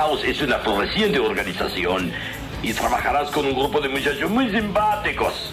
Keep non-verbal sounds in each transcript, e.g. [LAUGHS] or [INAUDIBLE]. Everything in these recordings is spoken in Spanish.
Es una floreciente organización y trabajarás con un grupo de muchachos muy simpáticos.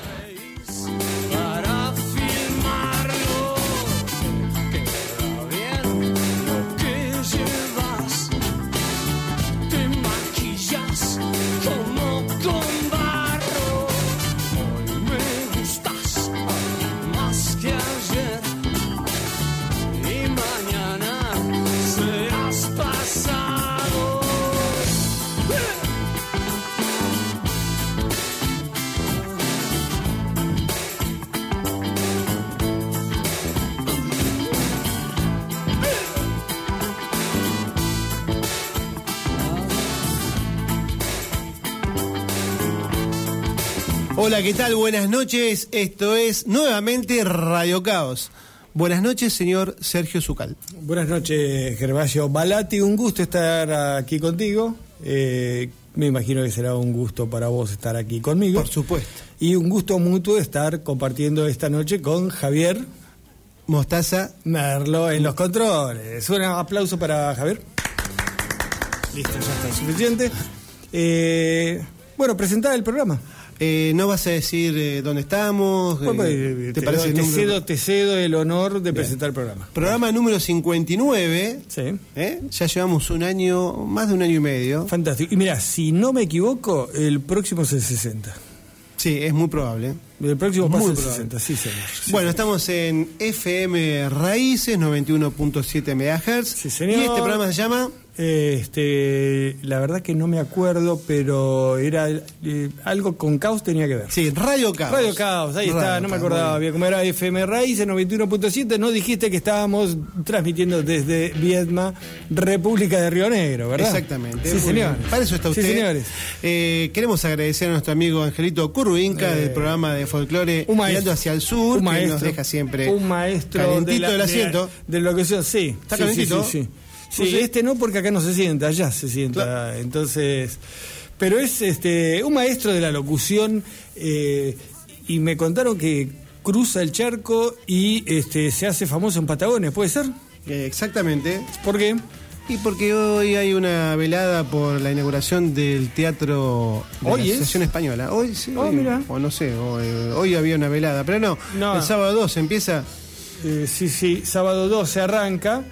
Hola, ¿qué tal? Buenas noches. Esto es nuevamente Radio Caos. Buenas noches, señor Sergio Zucal. Buenas noches, Gervasio Balati. Un gusto estar aquí contigo. Eh, me imagino que será un gusto para vos estar aquí conmigo. Por supuesto. Y un gusto mutuo estar compartiendo esta noche con Javier Mostaza. Merlo en los controles. Un aplauso para Javier. Listo, ya está suficiente. Eh, bueno, presentar el programa. Eh, no vas a decir eh, dónde estamos. Bueno, eh, eh, te, parece cedo, te cedo el honor de presentar el programa. Programa número 59. Sí. Ya llevamos un año, más de un año y medio. Fantástico. Y mira, si no me equivoco, el próximo es el 60. Sí, es muy probable. El próximo Muy pasa el probable. 60, sí, señor. Sí, Bueno, señor. estamos en FM Raíces 91.7 MHz. Sí, señor. Y este programa se llama Este, la verdad que no me acuerdo, pero era eh, algo con caos tenía que ver. sí, Radio Caos. Radio Caos, ahí está, no me acordaba bien cómo era FM Raíces 91.7, no dijiste que estábamos transmitiendo desde Vietma, República de Río Negro, ¿verdad? Exactamente. Sí, señor. Para eso está Sí, usted. señores. Eh, queremos agradecer a nuestro amigo Angelito Curruinca Eh, del programa de folclore. Mirando hacia el sur, un maestro, que nos deja siempre un maestro calentito de la- del asiento. de lo que sea, sí. ¿Está sí, calentito? Sí, sí, sí. Sé. este no porque acá no se sienta, allá se sienta. Claro. Entonces, pero es este un maestro de la locución eh, y me contaron que cruza el charco y este se hace famoso en Patagonia, ¿puede ser? Eh, exactamente. ¿Por qué? Y porque hoy hay una velada por la inauguración del teatro de ¿Hoy la es? Asociación Española. Hoy sí. Oh, mira. O no sé, eh, hoy había una velada. Pero no, No. el sábado 2 empieza. Eh, sí, sí, sábado 2 se arranca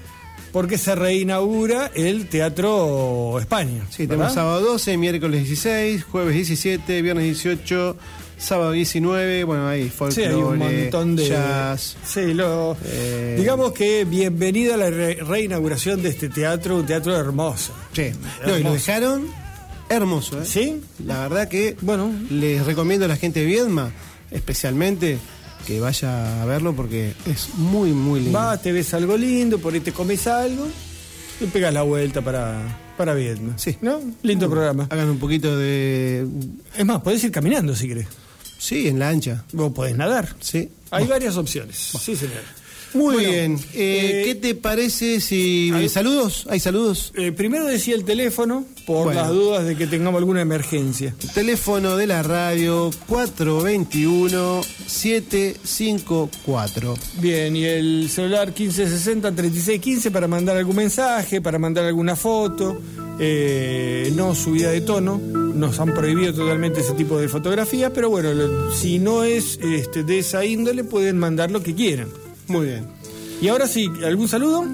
porque se reinaugura el Teatro España. Sí, ¿verdad? tenemos sábado 12, miércoles 16, jueves 17, viernes 18, sábado 19. Bueno, ahí Sí, folclore, hay un montón de. jazz. Sí, lo, Eh, digamos que bienvenida a la re- reinauguración de este teatro, un teatro hermoso. Sí. No, y lo dejaron hermoso, ¿eh? ¿Sí? La verdad que Bueno. les recomiendo a la gente de Viedma, especialmente, que vaya a verlo porque es muy, muy lindo. Vas, te ves algo lindo, por ahí te comes algo y pegas la vuelta para, para Vietnam. Sí. ¿No? Lindo programa. Hagan un poquito de. Es más, podés ir caminando si querés. Sí, en la ancha. Vos podés nadar. Sí. Hay varias opciones. Sí, señor. Muy Bueno, bien. Eh, eh, ¿Qué te parece si. ¿Saludos? ¿Hay saludos? Eh, primero decía el teléfono por Bueno. las dudas de que tengamos alguna emergencia. Teléfono de la radio 421-754. Bien, y el celular 1560-3615 para mandar algún mensaje, para mandar alguna foto, eh, no subida de tono, nos han prohibido totalmente ese tipo de fotografías, pero bueno, lo- si no es este, de esa índole, pueden mandar lo que quieran. Muy bien. Y ahora sí, ¿algún saludo?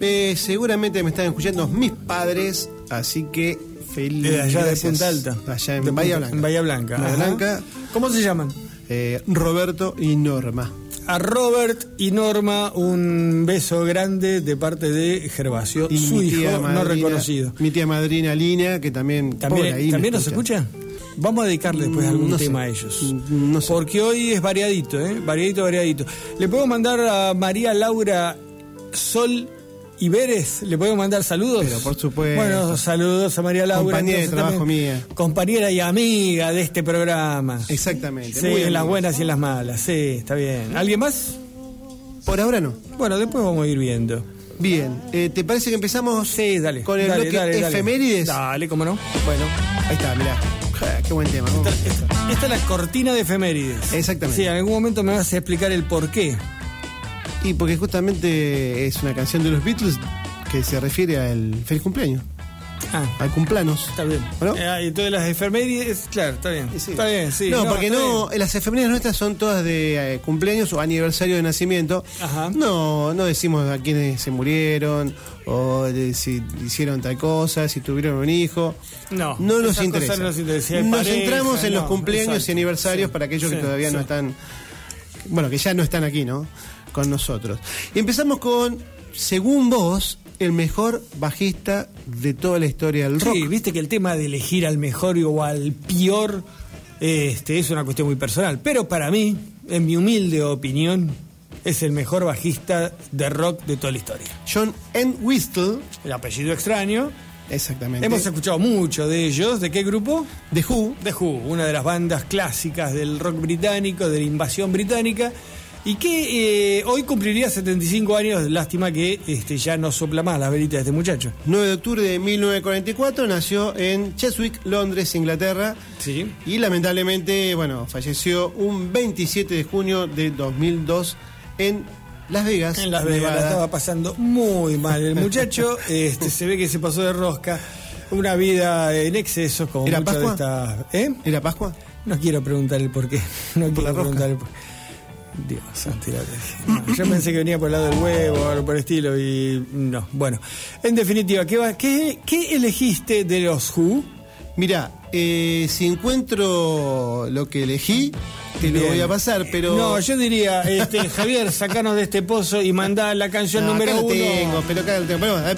Eh, seguramente me están escuchando mis padres, así que feliz. De allá gracias. de Punta Alta. Allá en De Bahía Blanca. En Bahía Blanca. Bahía ajá. Blanca, ¿Cómo se llaman? eh, Roberto y Norma. A Robert y Norma, un beso grande de parte de Gervasio, Y su hijo no reconocido. Mi tía madrina Lina, que también. por ¿También, ¿también nos escucha? Vamos a dedicarle después algún no sé. tema a ellos. No sé. Porque hoy es variadito, ¿eh? Variadito, variadito. Le puedo mandar a María Laura Sol Iberes, le podemos mandar saludos. Pero por supuesto. Bueno, saludos a María Laura. Compañera de trabajo mía. Compañera y amiga de este programa. Exactamente. Sí, muy en las buenas y en las malas. Sí, está bien. ¿Alguien más? Por ahora no. Bueno, después vamos a ir viendo. Bien. Eh, ¿Te parece que empezamos Sí, dale. con el dale, bloque dale. efemérides? Dale, cómo no. Bueno, ahí está, mirá. Ja, Qué buen tema. esta es la cortina de efemérides. Exactamente. Sí, en algún momento me vas a explicar el por qué. Y porque justamente es una canción de los Beatles que se refiere al feliz cumpleaños. Ah. al cumpleaños. Está bien. ¿No? Eh, y todas las efemérides, claro, está bien. Sí. Está bien, sí. No, porque no, bien. las efemérides nuestras son todas de eh, cumpleaños o aniversario de nacimiento. Ajá. No, no decimos a quiénes se murieron o de si hicieron tal cosa, si tuvieron un hijo. No, no nos interesa. no nos interesa. Nos pareja, centramos en los cumpleaños exacto. y aniversarios Sí, para aquellos sí, que todavía no están, bueno, que ya no están aquí, ¿no? Con nosotros. Y empezamos con, según vos, el mejor bajista de toda la historia del rock. Sí, viste que el tema de elegir al mejor o al peor este, es una cuestión muy personal. Pero para mí, en mi humilde opinión, es el mejor bajista de rock de toda la historia. John Entwistle, El apellido extraño. exactamente. Hemos escuchado mucho de ellos. ¿De qué grupo? The Who, The Who, una de las bandas clásicas del rock británico, de la invasión británica, y que eh, hoy cumpliría 75 años. Lástima que este, ya no sopla más la velita de este muchacho. 9 de octubre de 1944, nació en Cheswick, Londres, Inglaterra. Sí. Y lamentablemente, bueno, falleció un 27 de junio de 2002 en Las Vegas. En Las Vegas la estaba pasando muy mal. El muchacho [LAUGHS] este, se ve que se pasó de rosca. Una vida en exceso, como ¿Era muchas de Pascua? estas. ¿Eh? ¿Era Pascua? No quiero preguntar el por qué. [LAUGHS] No quiero preguntar el por Dios. No, yo pensé que venía por el lado del huevo o algo por el estilo y no. Bueno, en definitiva, ¿qué, va- qué, qué elegiste de los Who? Mira, eh, si encuentro lo que elegí, te lo voy a pasar, pero. No, yo diría, este, [LAUGHS] Javier, sacanos de este pozo y mandá la canción No, número acá uno. tengo, pero acá lo tengo. Pero, bueno, eh,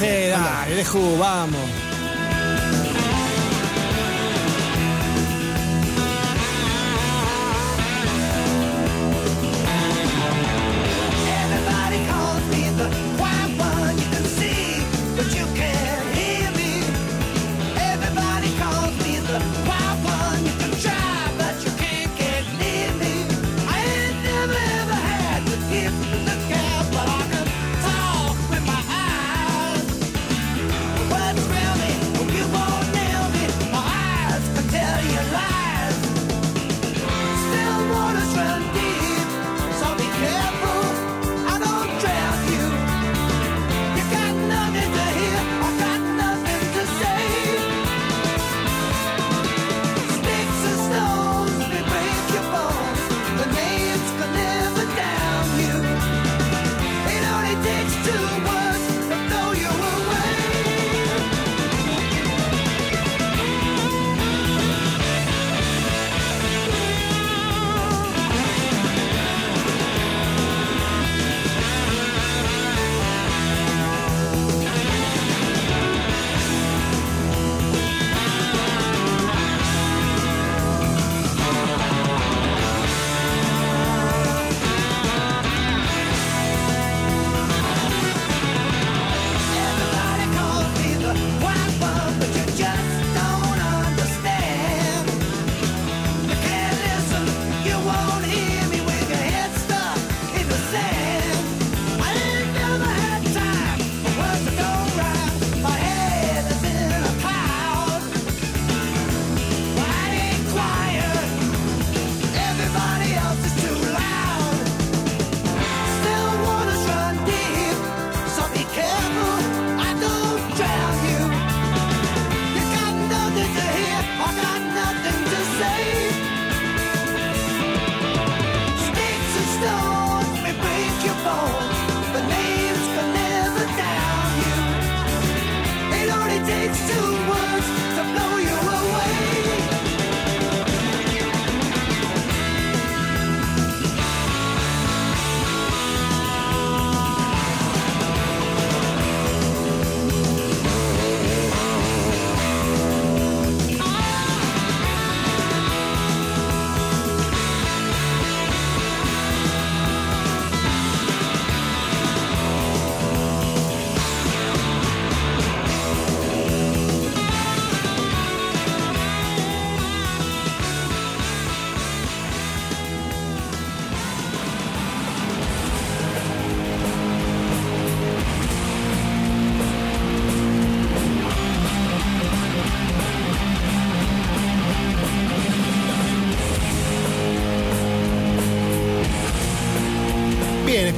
Sí, dale, de Who, vamos.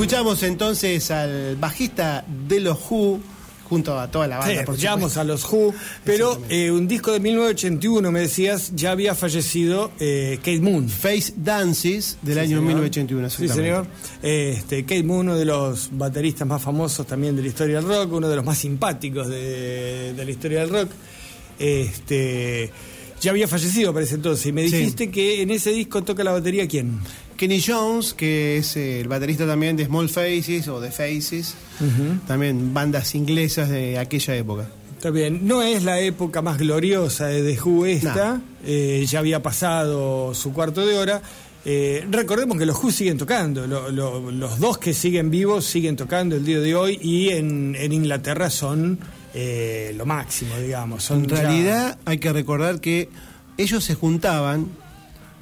Escuchamos entonces al bajista de los Who, junto a toda la banda. Sí, escuchamos a los Who, pero eh, un disco de 1981, me decías, ya había fallecido eh, Kate Moon. Face Dances del Sí, año señor. 1981. Sí, señor. Este, Kate Moon, uno de los bateristas más famosos también de la historia del rock, uno de los más simpáticos de, de la historia del rock. Este, ya había fallecido para ese entonces. Y me Sí. dijiste que en ese disco toca la batería quién? Kenny Jones, que es el baterista también de Small Faces o The Faces, también bandas inglesas de aquella época. Está bien, no es la época más gloriosa de The Who esta, No. eh, ya había pasado su cuarto de hora. Eh, recordemos que los Who siguen tocando, lo- lo- los dos que siguen vivos siguen tocando el día de hoy y en, en Inglaterra son eh, lo máximo, digamos. Son En ya- realidad hay que recordar que ellos se juntaban,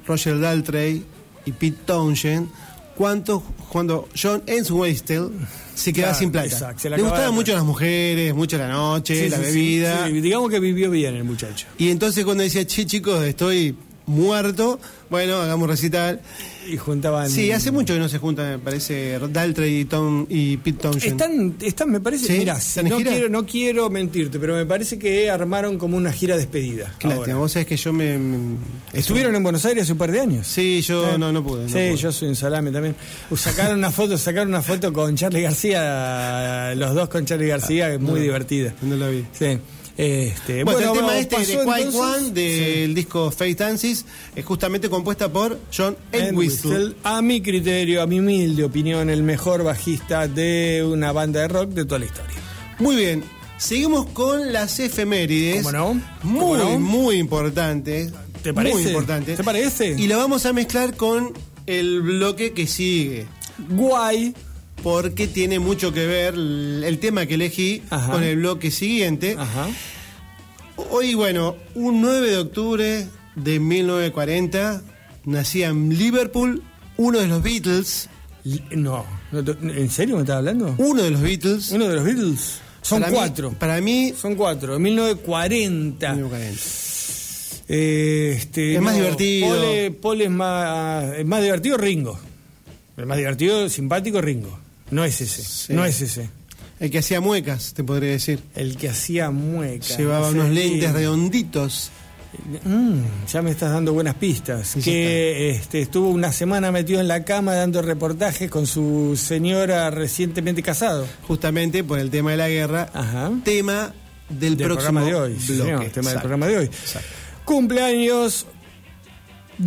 Roger Daltrey y Pete Townshend, cuando, cuando John Entwistle se quedaba Claro, sin plata. exacto, Le gustaban mucho las mujeres, mucho la noche, Sí, la sí, bebida. sí, digamos que vivió bien el muchacho. Y entonces cuando decía, che chicos, estoy muerto, bueno, hagamos recital. Y juntaban. Sí, hace mucho que no se juntan, me parece, Daltrey y, Tom, y Pete Townshend. Están, están, me parece, ¿Sí? mira, ¿Están en no quiero, no quiero mentirte, pero me parece que armaron como una gira despedida. Lástima, vos sabés que yo me... me- Estuvieron en Buenos Aires hace un par de años. Sí, yo Eh, no, no pude. no sí, pude. yo soy un salame también. Uh, Sacaron una foto, sacaron una foto con Charlie García, los dos con Charlie García, muy no. divertida. No la vi. Sí. Este, Bueno, el tema este de Quiet One del disco Face Dances es justamente compuesta por John Entwistle. A mi criterio, a mi humilde opinión, el mejor bajista de una banda de rock de toda la historia. Muy bien, seguimos con las efemérides. ¿Cómo no? Muy, ¿Cómo no? muy importantes. ¿Te parece? Muy importantes. ¿Te parece? Y lo vamos a mezclar con el bloque que sigue. Guay. Porque tiene mucho que ver el tema que elegí Ajá. con el bloque siguiente. Ajá. Hoy, bueno, un 9 de octubre de 1940, nacía en Liverpool uno de los Beatles. No, ¿en serio me estás hablando? Uno de los Beatles. Uno de los Beatles. Son Para mí- cuatro. para mí, Son cuatro. En 1940. 1940. Eh, este, Es más divertido. Paul, es- Paul es más, es más divertido Ringo. El más divertido, simpático Ringo. No es ese. Sí. No es ese. El que hacía muecas, te podría decir. El que hacía muecas. Llevaba unos lentes redonditos. Mm, ya me estás dando buenas pistas. Que este, estuvo una semana metido en la cama dando reportajes con su señora recientemente casado. Justamente por el tema de la guerra. Ajá. Tema del, del próximo programa de hoy. bloque. señor, tema del programa de hoy. Exacto. Cumpleaños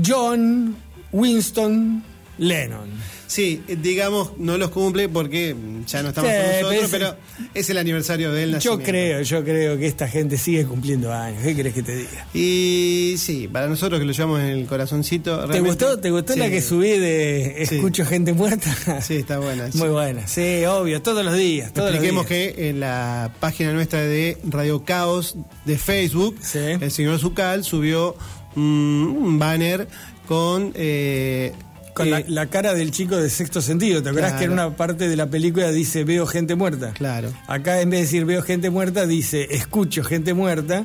John Winston Lennon. Sí, digamos, no los cumple porque ya no estamos Sí, con nosotros, pero es- pero es el aniversario del Yo nacimiento. creo, yo creo que esta gente sigue cumpliendo años. ¿Qué querés que te diga? Y sí, para nosotros que lo llevamos en el corazoncito. ¿Te gustó, ¿Te gustó Sí. la que subí de Sí. Escucho gente muerta? Sí, está buena. [LAUGHS] sí. Muy buena, sí, obvio, todos los días. Todos los Expliquemos días. que en la página nuestra de Radio Caos de Facebook, Sí. el señor Zucal subió un banner con. eh, Con la, eh, la cara del chico de sexto sentido, ¿te acuerdas Claro. que en una parte de la película dice veo gente muerta? Claro. Acá en vez de decir veo gente muerta, dice escucho gente muerta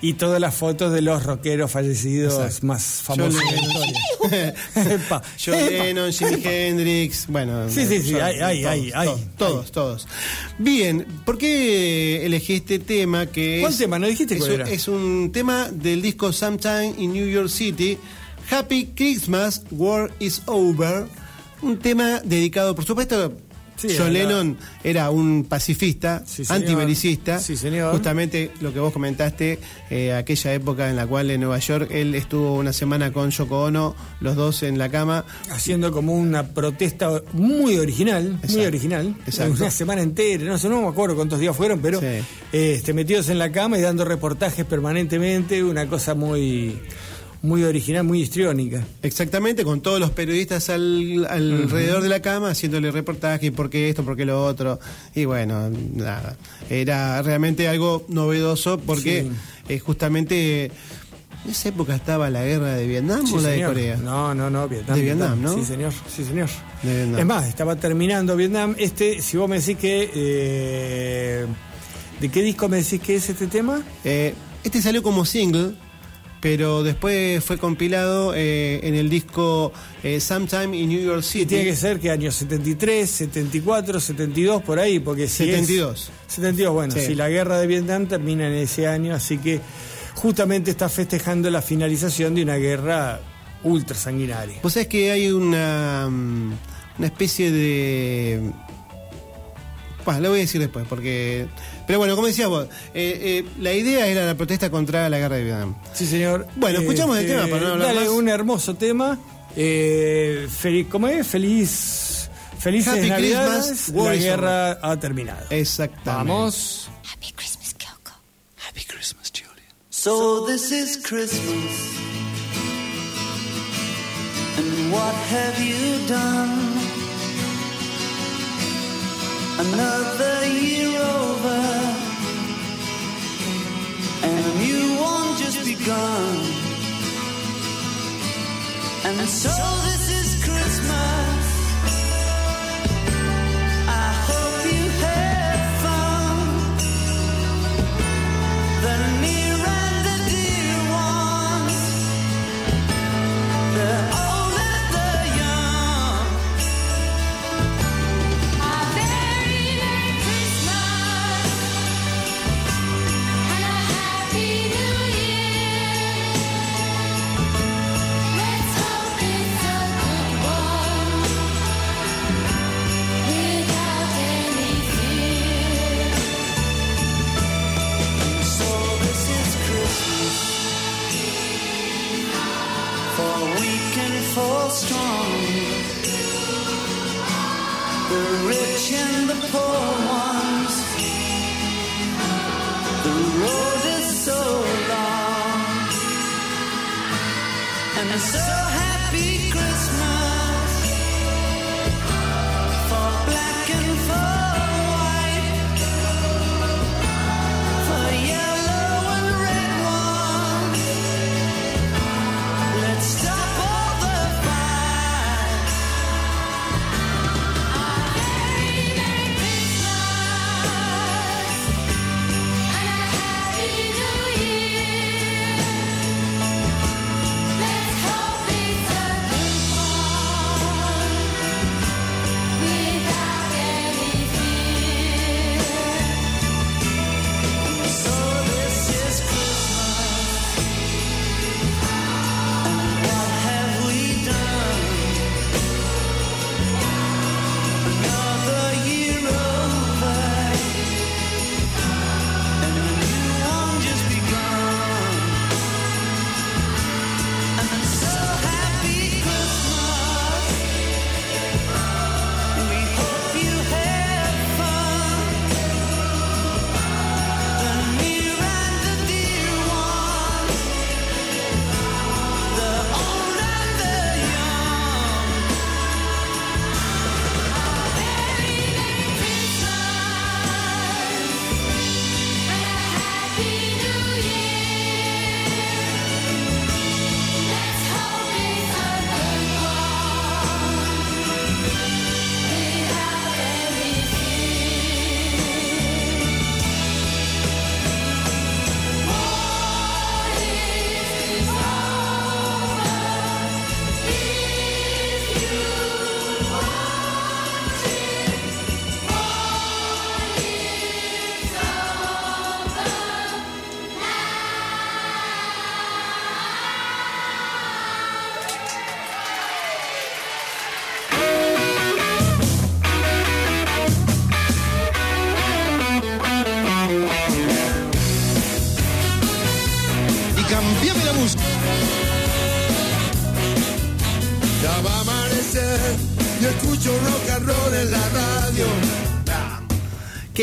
y todas las fotos de los rockeros fallecidos Exacto. más famosos de la historia. [LAUGHS] Epa, John epa. Lennon, Jimi Hendrix, bueno. Sí, sí, sí, John- hay, hay, todos, hay, hay. todos, todos, todos. Bien, ¿por qué elegí este tema que ¿Cuál es, tema? ¿No dijiste es, cuál era? es un tema del disco Sometime in New York City, Happy Christmas, War is Over, un tema dedicado, por supuesto, Sí, John era- Lennon era un pacifista, Sí, antibelicista, Sí, señor. justamente lo que vos comentaste, eh, aquella época en la cual en Nueva York él estuvo una semana con Yoko Ono, los dos en la cama, Haciendo como una protesta muy original, muy original, Exacto. una semana entera, no sé, no me acuerdo cuántos días fueron, pero este, metidos en la cama y dando reportajes permanentemente, una cosa muy, muy original, muy histriónica. Exactamente, con todos los periodistas al, alrededor de la cama haciéndole reportaje, por qué esto, por qué lo otro. Y bueno, nada, era realmente algo novedoso porque eh, justamente en esa época estaba la guerra de Vietnam Sí, o la de señor. Corea. No, no, no, Vietnam. De Vietnam, ¿no? Sí, señor, sí, señor. De Vietnam. Es más, estaba terminando Vietnam. Este, si vos me decís que. eh, ¿De qué disco me decís que es este tema? Eh, este salió como single pero después fue compilado eh, en el disco eh, Sometime in New York Y City. tiene que ser que años 73, 74, 72, por ahí, porque si es- 72. 72, bueno, Sí. si la guerra de Vietnam termina en ese año, así que justamente está festejando la finalización de una guerra ultra sanguinaria. Vos sabés que hay una, mm, una especie de... Bah, lo voy a decir después, porque... Pero bueno, como decías vos, eh, eh, la idea era la protesta contra la guerra de Vietnam. Sí, señor. Bueno, escuchamos el tema para no hablar Dale, más. un hermoso tema. Eh, feliz, ¿Cómo es? Feliz. Felices Happy Navidades. Christmas, La guerra ha terminado. Exactamente. Vamos. Happy Christmas, Kyoko. Happy Christmas, Julia. So this is Christmas. And what have you done? Another year over. And a new one just begun. And so this so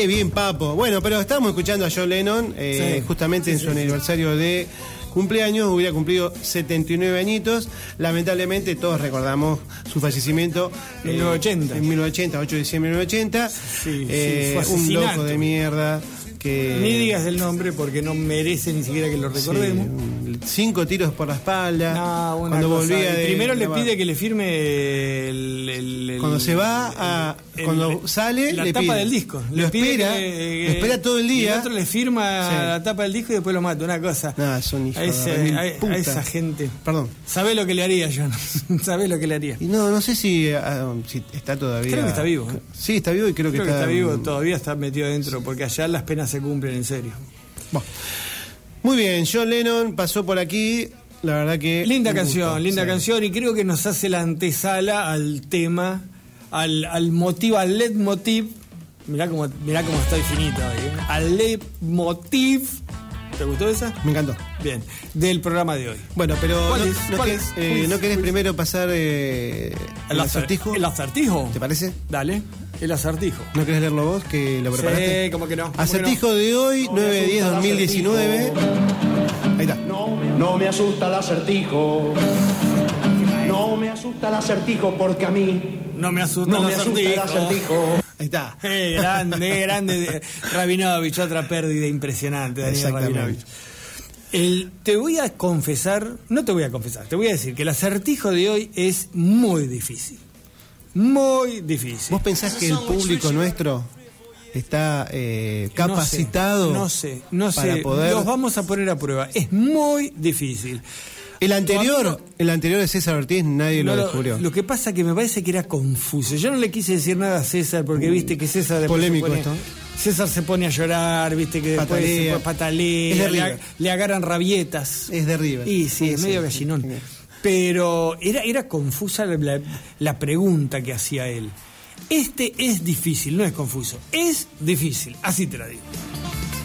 Qué bien, Papo. Bueno, pero estamos escuchando a John Lennon, eh, Sí. justamente en su aniversario de cumpleaños, hubiera cumplido 79 añitos. Lamentablemente todos recordamos su fallecimiento. eh, 1980. En 1980, 8 de diciembre de 1980. Sí, Eh, sí, un loco de mierda que... Ni digas el nombre porque no merece ni siquiera que lo recordemos. Cinco tiros por la espalda. No, una cuando cosa, volvía de primero le pide que le firme el, el- el- Cuando se va a- cuando sale, la le tapa pide. del disco Lo le pide espera, que- lo espera todo el y día. el otro le firma Sí. la tapa del disco y después lo mata una cosa No, es un hijo a, ese- a- a esa gente Perdón. sabe lo que le haría yo [LAUGHS] sabe lo que le haría Y no, no sé si, ah, si está todavía. Creo que está vivo, ¿eh? Sí, está vivo y creo, creo que está, está vivo todavía está metido adentro porque allá las penas se cumplen en serio Bueno. Muy bien, John Lennon pasó por aquí. La verdad que. Linda canción, linda sí. canción y creo que nos hace la antesala al tema, al, al motivo, al leitmotiv. Mirá cómo, mirá cómo estoy finito hoy. ¿eh? Al leitmotiv. ¿Te gustó esa? Me encantó. Bien, del programa de hoy. Bueno, pero ¿Cuál no, es? no ¿Cuál querés, es? eh, ¿Cuál es? ¿no querés ¿Cuál es? primero pasar eh, el, acer- acertijo? ¿El acertijo? ¿Te parece? Dale, el acertijo. ¿No querés leerlo vos, que lo preparaste? Sí, como que no. ¿cómo que Acertijo de hoy, 9-10-2019. Ahí está. No me asusta el acertijo. No me asusta el acertijo porque a mí no? No me asusta no el me asusta el acertijo. Ahí está. Eh, grande, [LAUGHS] grande. Rabinovich, otra pérdida impresionante, Daniel. Rabinovich. El- te voy a confesar, no te voy a confesar, te voy a decir que el acertijo de hoy es muy difícil. Muy difícil. ¿Vos pensás que el público nuestro está eh, capacitado No sé, no sé. para no sé. poder... Los vamos a poner a prueba. Es muy difícil. El anterior, el anterior de César Ortiz, nadie No, lo descubrió. lo que pasa que me parece que era confuso. Yo no le quise decir nada a César porque viste que César después Polémico pone, esto. César se pone a llorar, viste que después Patalea. se patalea, Es de le, le agarran rabietas. Es de River. Y sí, es Sí, medio sí. gallinón. Sí. Pero era, era confusa la pregunta que hacía él. Este es difícil, no es confuso. Es difícil, así te la digo.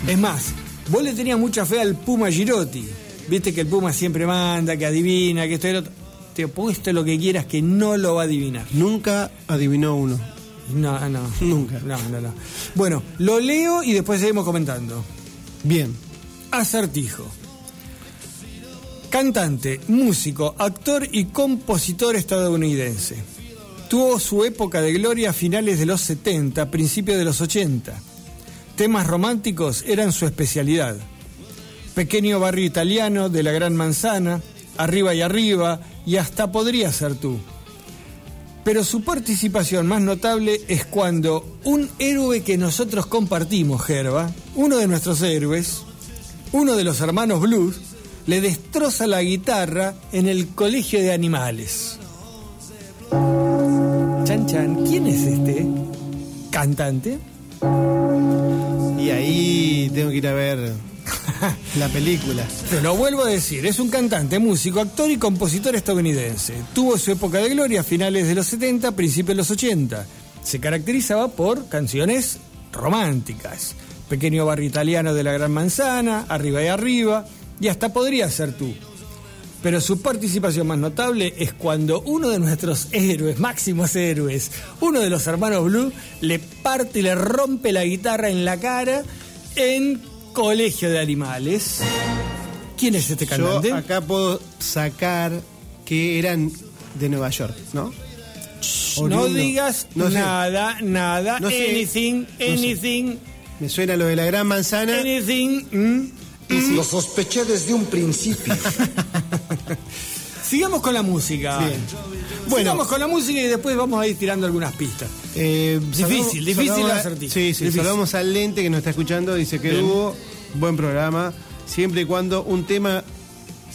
Es más, vos le tenías mucha fe al Puma Girotti. Viste que el Puma siempre manda, que adivina, que esto y lo otro. Te apuesto lo que quieras que no lo va a adivinar. Nunca adivinó uno. No, no. [LAUGHS] Nunca. No, no, no. Bueno, lo leo y después seguimos comentando. Bien. Acertijo. Cantante, músico, actor y compositor estadounidense. Tuvo su época de gloria a finales de los 70, principios de los 80. Temas románticos eran su especialidad. Pequeño barrio italiano de la Gran Manzana, arriba y arriba, y hasta podría ser tú. Pero su participación más notable es cuando un héroe que nosotros compartimos, Gerba, uno de nuestros héroes, uno de los hermanos Blues, le destroza la guitarra en el colegio de animales. Chan Chan, ¿quién es este? ¿Cantante? Y ahí tengo que ir a ver [LAUGHS] la película. Te lo vuelvo a decir, es un cantante, músico, actor y compositor estadounidense. Tuvo su época de gloria a finales de los 70, principios de los 80. Se caracterizaba por canciones románticas. Pequeño barrio italiano de la Gran Manzana, arriba y arriba, y hasta podría ser tú. Pero su participación más notable es cuando uno de nuestros héroes, máximos héroes, uno de los hermanos Blue, le parte y le rompe la guitarra en la cara en Colegio de Animales. ¿Quién es este cantante? Yo acá puedo sacar que eran de Nueva York, ¿no? no digas No sé. nada, nada, No sé. anything, No sé. anything, Me suena lo de la gran manzana. anything. mm. Lo sospeché desde un principio. [LAUGHS] Sigamos con la música. Bien. Bueno. Sigamos con la música y después vamos a ir tirando algunas pistas. Eh, Difícil, difícil saludamos a- acertijo. Sí, sí, Difícil. saludamos al lente que nos está escuchando. Dice que Bien. hubo buen programa, siempre y cuando un tema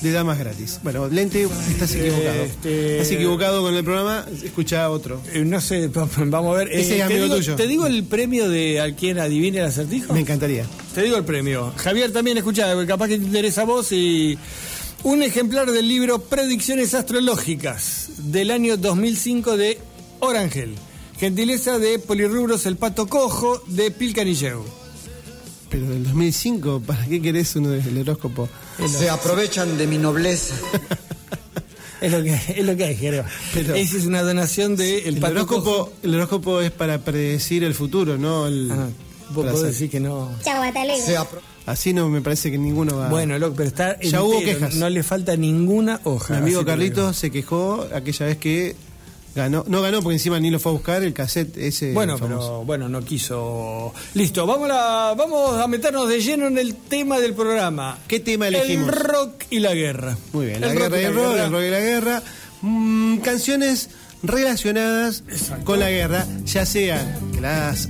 de damas gratis. Bueno, lente, estás equivocado. Este- Estás equivocado con el programa, escucha otro. Eh, no sé, [LAUGHS] vamos a ver. Ese es te, amigo digo, tuyo. ¿Te digo el premio de a quien adivine el acertijo? Me encantaría. Te digo el premio. Javier también escucha, porque capaz que te interesa a vos y un ejemplar del libro Predicciones Astrológicas del año 2005 de Orangel. Gentileza de Polirrubros El Pato Cojo de Pilcanilleu. Pero del 2005, ¿para qué querés uno del horóscopo? Se aprovechan de mi nobleza. [LAUGHS] Es lo que, es lo que hay, Esa es una donación de El El Pato Cojo. horóscopo, el horóscopo es para predecir el futuro, ¿no? El- Ah, vos podés decir que no. Chau, hasta luego. Se apro- Así no me parece que ninguno va. Bueno, loco, pero está Ya hubo quejas. No le falta ninguna hoja. Mi amigo. Carlitos se quejó aquella vez que Ganó, no ganó porque encima ni lo fue a buscar el cassette ese. Bueno, famoso. pero bueno, no quiso. Listo, vamos a, vamos a meternos de lleno en el tema del programa. ¿Qué tema elegimos? El rock y la guerra. Muy bien, la El guerra y el rock, el rock y la guerra. Mm, canciones relacionadas Exacto. con la guerra, ya sean que las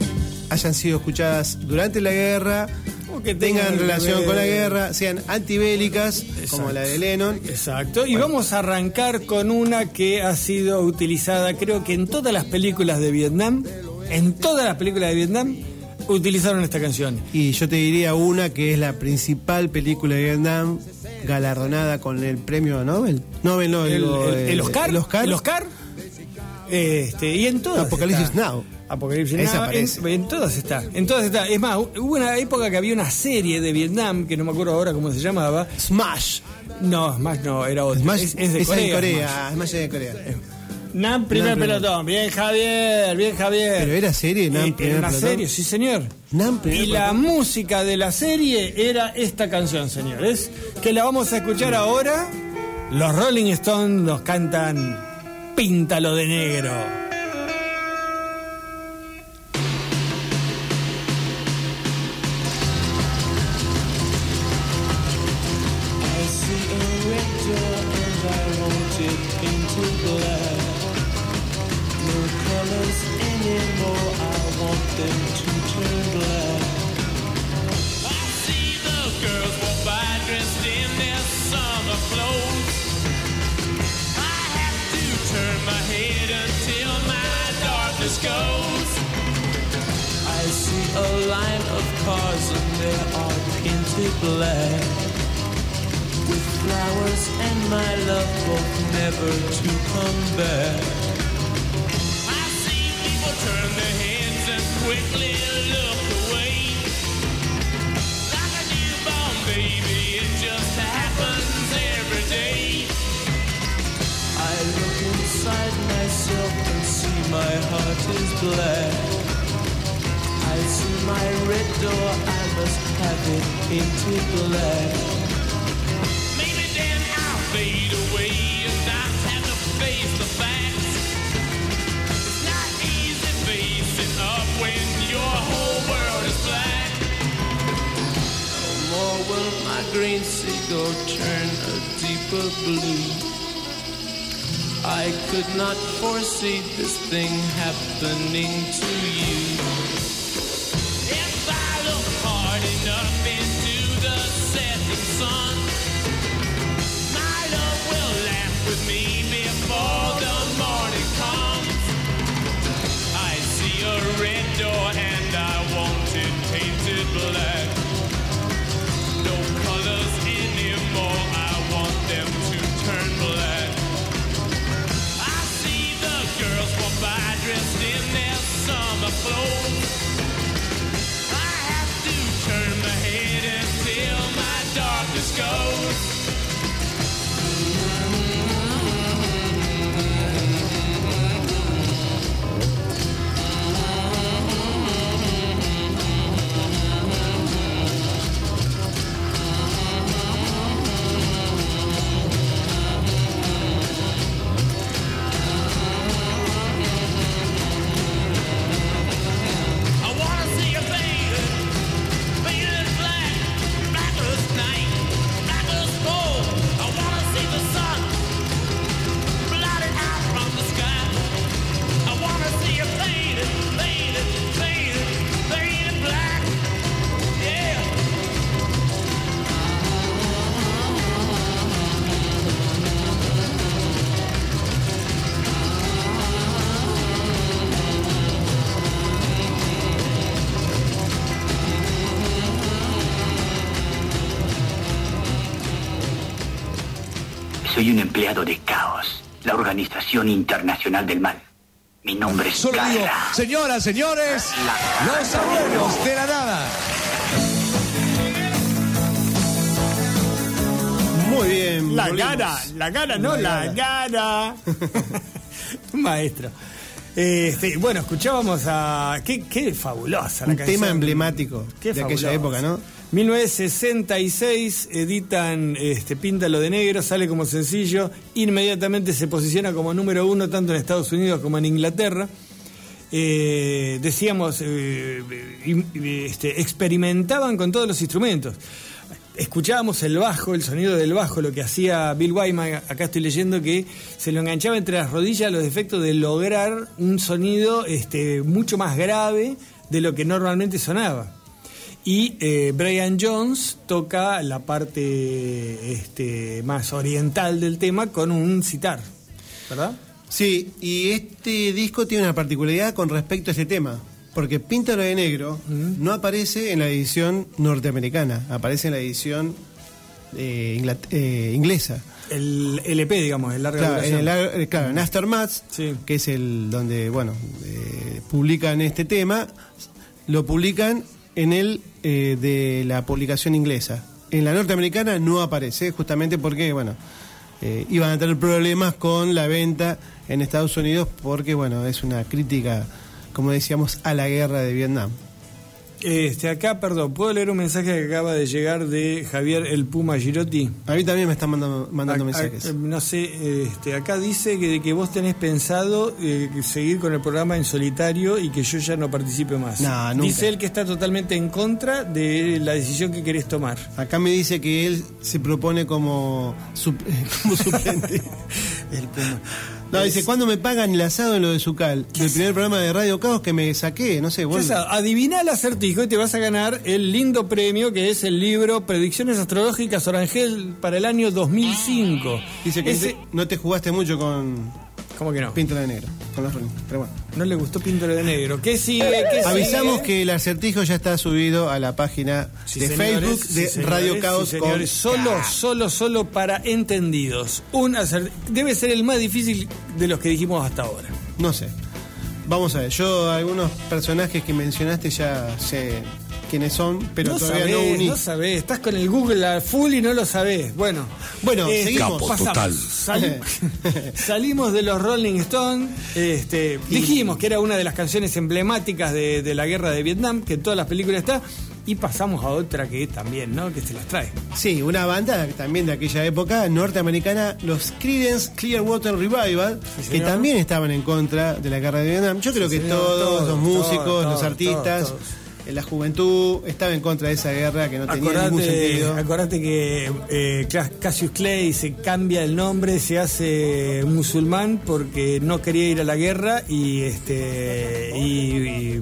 hayan sido escuchadas durante la guerra, O que tengan relación con la guerra, sean antibélicas, como la de Lennon. Exacto, y vamos a arrancar con una que ha sido utilizada, creo que en todas las películas de Vietnam, en todas las películas de Vietnam, utilizaron esta canción. Y yo te diría una que es la principal película de Vietnam, galardonada con el premio Nobel. Nobel, no, El, digo, el- eh, el Oscar, El Oscar. el Oscar, este, y en todas. Apocalipsis. Now. Apocalipsis Esa Now, aparece. en, en todas está, en todas está. Es más, hubo una época que había una serie de Vietnam, que no me acuerdo ahora cómo se llamaba. Smash. No, más no, era otra. Smash es, es de Corea. Smash. Smash es de Corea. Nam, primer Nam, pelotón. Bien, Javier, bien, Javier. Pero era serie, Nam, Eh, primer Era una pelotón. serie, sí, señor. Nam, primer y la música de la serie era esta canción, señores. Que la vamos a escuchar ahora. Los Rolling Stones nos cantan Píntalo de negro. Empleado de Caos, la Organización Internacional del Mal. Mi nombre es Solo digo, señoras, señores, los abuelos de la nada. Muy bien. La volvimos. gana, la gana, no la gana. [LAUGHS] Maestro. Este, bueno, escuchábamos a. Qué, qué fabulosa la Un canción. tema emblemático Qué de aquella época, ¿no? 1966 editan este, Píntalo de Negro, sale como sencillo, inmediatamente se posiciona como número uno tanto en Estados Unidos como en Inglaterra. Eh, decíamos, eh, y- este, experimentaban con todos los instrumentos. Escuchábamos el bajo, el sonido del bajo, lo que hacía Bill Wyman, acá estoy leyendo que se lo enganchaba entre las rodillas los efectos de lograr un sonido este, mucho más grave de lo que normalmente sonaba. Y eh, Brian Jones toca la parte este, más oriental del tema con un sitar, ¿verdad? Sí, y este disco tiene una particularidad con respecto a este tema. Porque Píntalo de Negro no aparece en la edición norteamericana, aparece en la edición eh, eh, inglesa. El LP, digamos, el larga Claro, en, el, claro, en Aftermath, que es el donde, bueno, eh, publican este tema, lo publican en el eh, de la publicación inglesa. En la norteamericana no aparece, justamente porque, bueno, eh, iban a tener problemas con la venta en Estados Unidos porque, bueno, es una crítica, como decíamos, a la guerra de Vietnam. Este, acá, perdón, ¿puedo leer un mensaje que acaba de llegar de Javier El Puma Girotti? A mí también me están mandando, mandando A- a- mensajes. no sé, este, acá dice que, que vos tenés pensado eh, seguir con el programa en solitario y que yo ya no participe más. No, nunca. Dice él que está totalmente en contra de la decisión que querés tomar. Acá me dice que él se propone como, [LAUGHS] como suplente. [LAUGHS] El Puma. No, dice, ¿cuándo me pagan el asado en lo de Sucal? Del primer programa de Radio Caos que me saqué, no sé, ¿Qué vos. es? Adivina el acertijo y te vas a ganar el lindo premio que es el libro Predicciones Astrológicas Orangel para el año 2005. Dice que Ese- no te jugaste mucho con ¿Cómo que no? Píntala de Negro, con los Rolling. Pero bueno. No le gustó Píntalo de Negro. ¿Qué sigue? ¿Qué Avisamos sigue? que el acertijo ya está subido a la página Sí, de señores, Facebook sí, de señores, Radio sí, Caos señores. con Solo, solo, solo para entendidos. Un acer- Debe ser el más difícil de los que dijimos hasta ahora. No sé. Vamos a ver, yo algunos personajes que mencionaste ya sé quiénes son, pero no todavía sabés, no uní. no sabés. Estás con el Google a full y no lo sabés. Bueno, Bueno, eh, seguimos. Capo pasamos. total. Sali- [LAUGHS] salimos de los Rolling Stones. Este, dijimos que era una de las canciones emblemáticas de, de la guerra de Vietnam, que en todas las películas está. Y pasamos a otra que también, ¿no? Que se las trae. Sí, una banda también de aquella época norteamericana, los Creedence Clearwater Revival, Sí, que también estaban en contra de la guerra de Vietnam. Yo creo que todos, todos, los músicos, todos, los artistas, todos, la juventud estaba en contra de esa guerra que no tenía ningún sentido. acordate que eh, Cassius Clay se cambia el nombre, se hace musulmán porque no quería ir a la guerra y este y, y-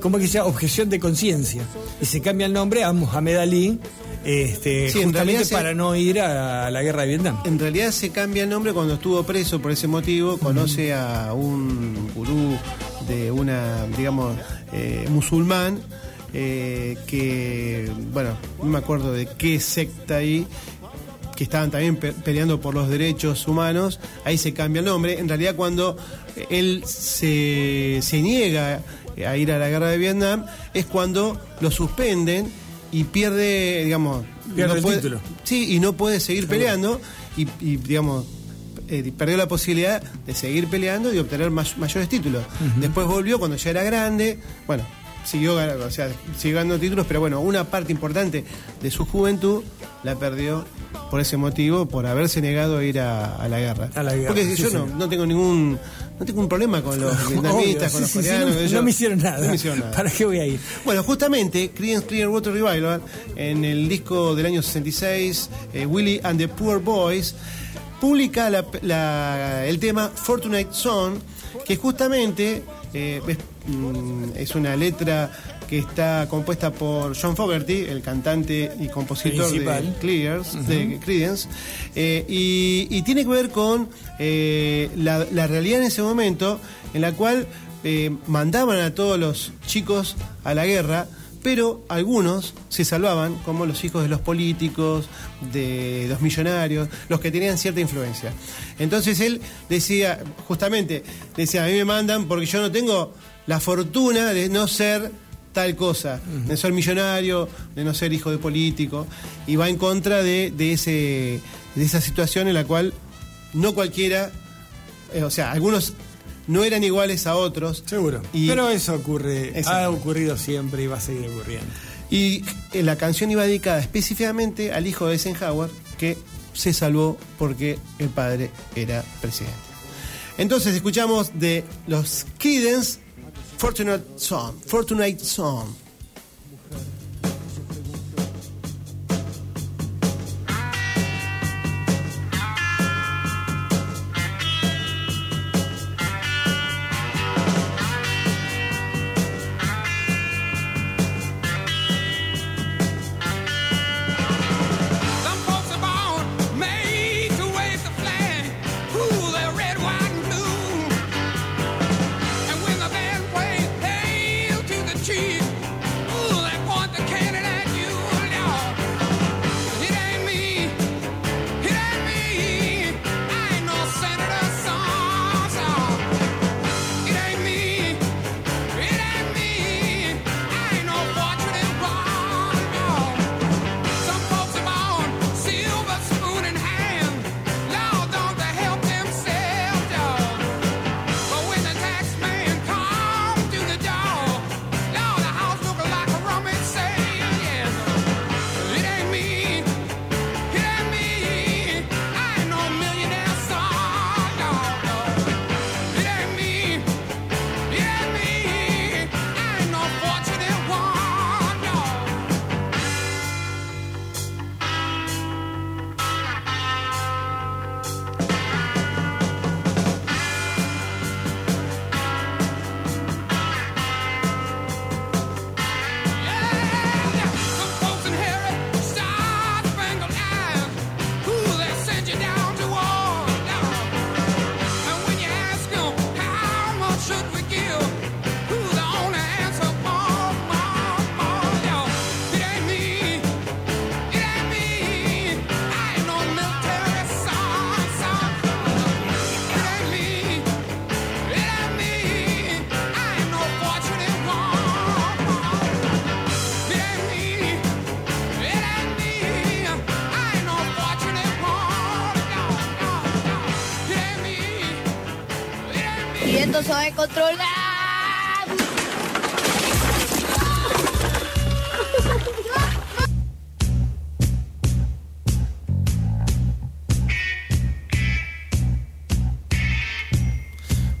¿cómo es que se llama? Objeción de conciencia. Y se cambia el nombre a Muhammad Ali, este, Sí, justamente se- para no ir a la guerra de Vietnam. En realidad se cambia el nombre cuando estuvo preso por ese motivo, conoce a un gurú de una, digamos, eh, musulmán, eh, que, bueno, no me acuerdo de qué secta ahí, que estaban también pe- peleando por los derechos humanos, ahí se cambia el nombre. En realidad cuando él se, se niega a ir a la guerra de Vietnam, es cuando lo suspenden y pierde, digamos, Pierde el puede- título. Sí, y no puede seguir peleando y, y, digamos, eh, perdió la posibilidad de seguir peleando y obtener may- mayores títulos. Después volvió cuando ya era grande, bueno, siguió, gan- o sea, siguió ganando títulos, pero bueno, una parte importante de su juventud la perdió por ese motivo, por haberse negado a ir a, a la guerra. A la guerra, Porque sí, yo sí. no, no tengo ningún no tengo un problema con los vietnamitas, Obvio, con los sí, sí, sí, coreanos. no, ellos- no me hicieron nada. no me hicieron nada. ¿Para qué voy a ir? Bueno, justamente Creedence Clearwater Revival, en el disco del año 66, eh, Willie and the Poor Boys, publica la- la- el tema Fortunate Son, que justamente eh, es, mm, es una letra que está compuesta por John Fogerty, el cantante y compositor Principal. de, Clears, de Creedence, eh, y, y tiene que ver con eh, la, la realidad en ese momento en la cual mandaban a todos los chicos a la guerra, pero algunos se salvaban, como los hijos de los políticos, de los millonarios, los que tenían cierta influencia. Entonces él decía, justamente, decía, a mí me mandan porque yo no tengo la fortuna de no ser tal cosa, de ser millonario, de no ser hijo de político, y va en contra de, de ese, de esa situación en la cual no cualquiera, eh, o sea, algunos no eran iguales a otros. Seguro. Y- Pero eso ocurre, ha ocurrido siempre y va a seguir ocurriendo. Y eh, la canción iba dedicada específicamente al hijo de Eisenhower que se salvó porque el padre era presidente. Entonces escuchamos de los Kiddens Fortunate Son, Fortunate Son.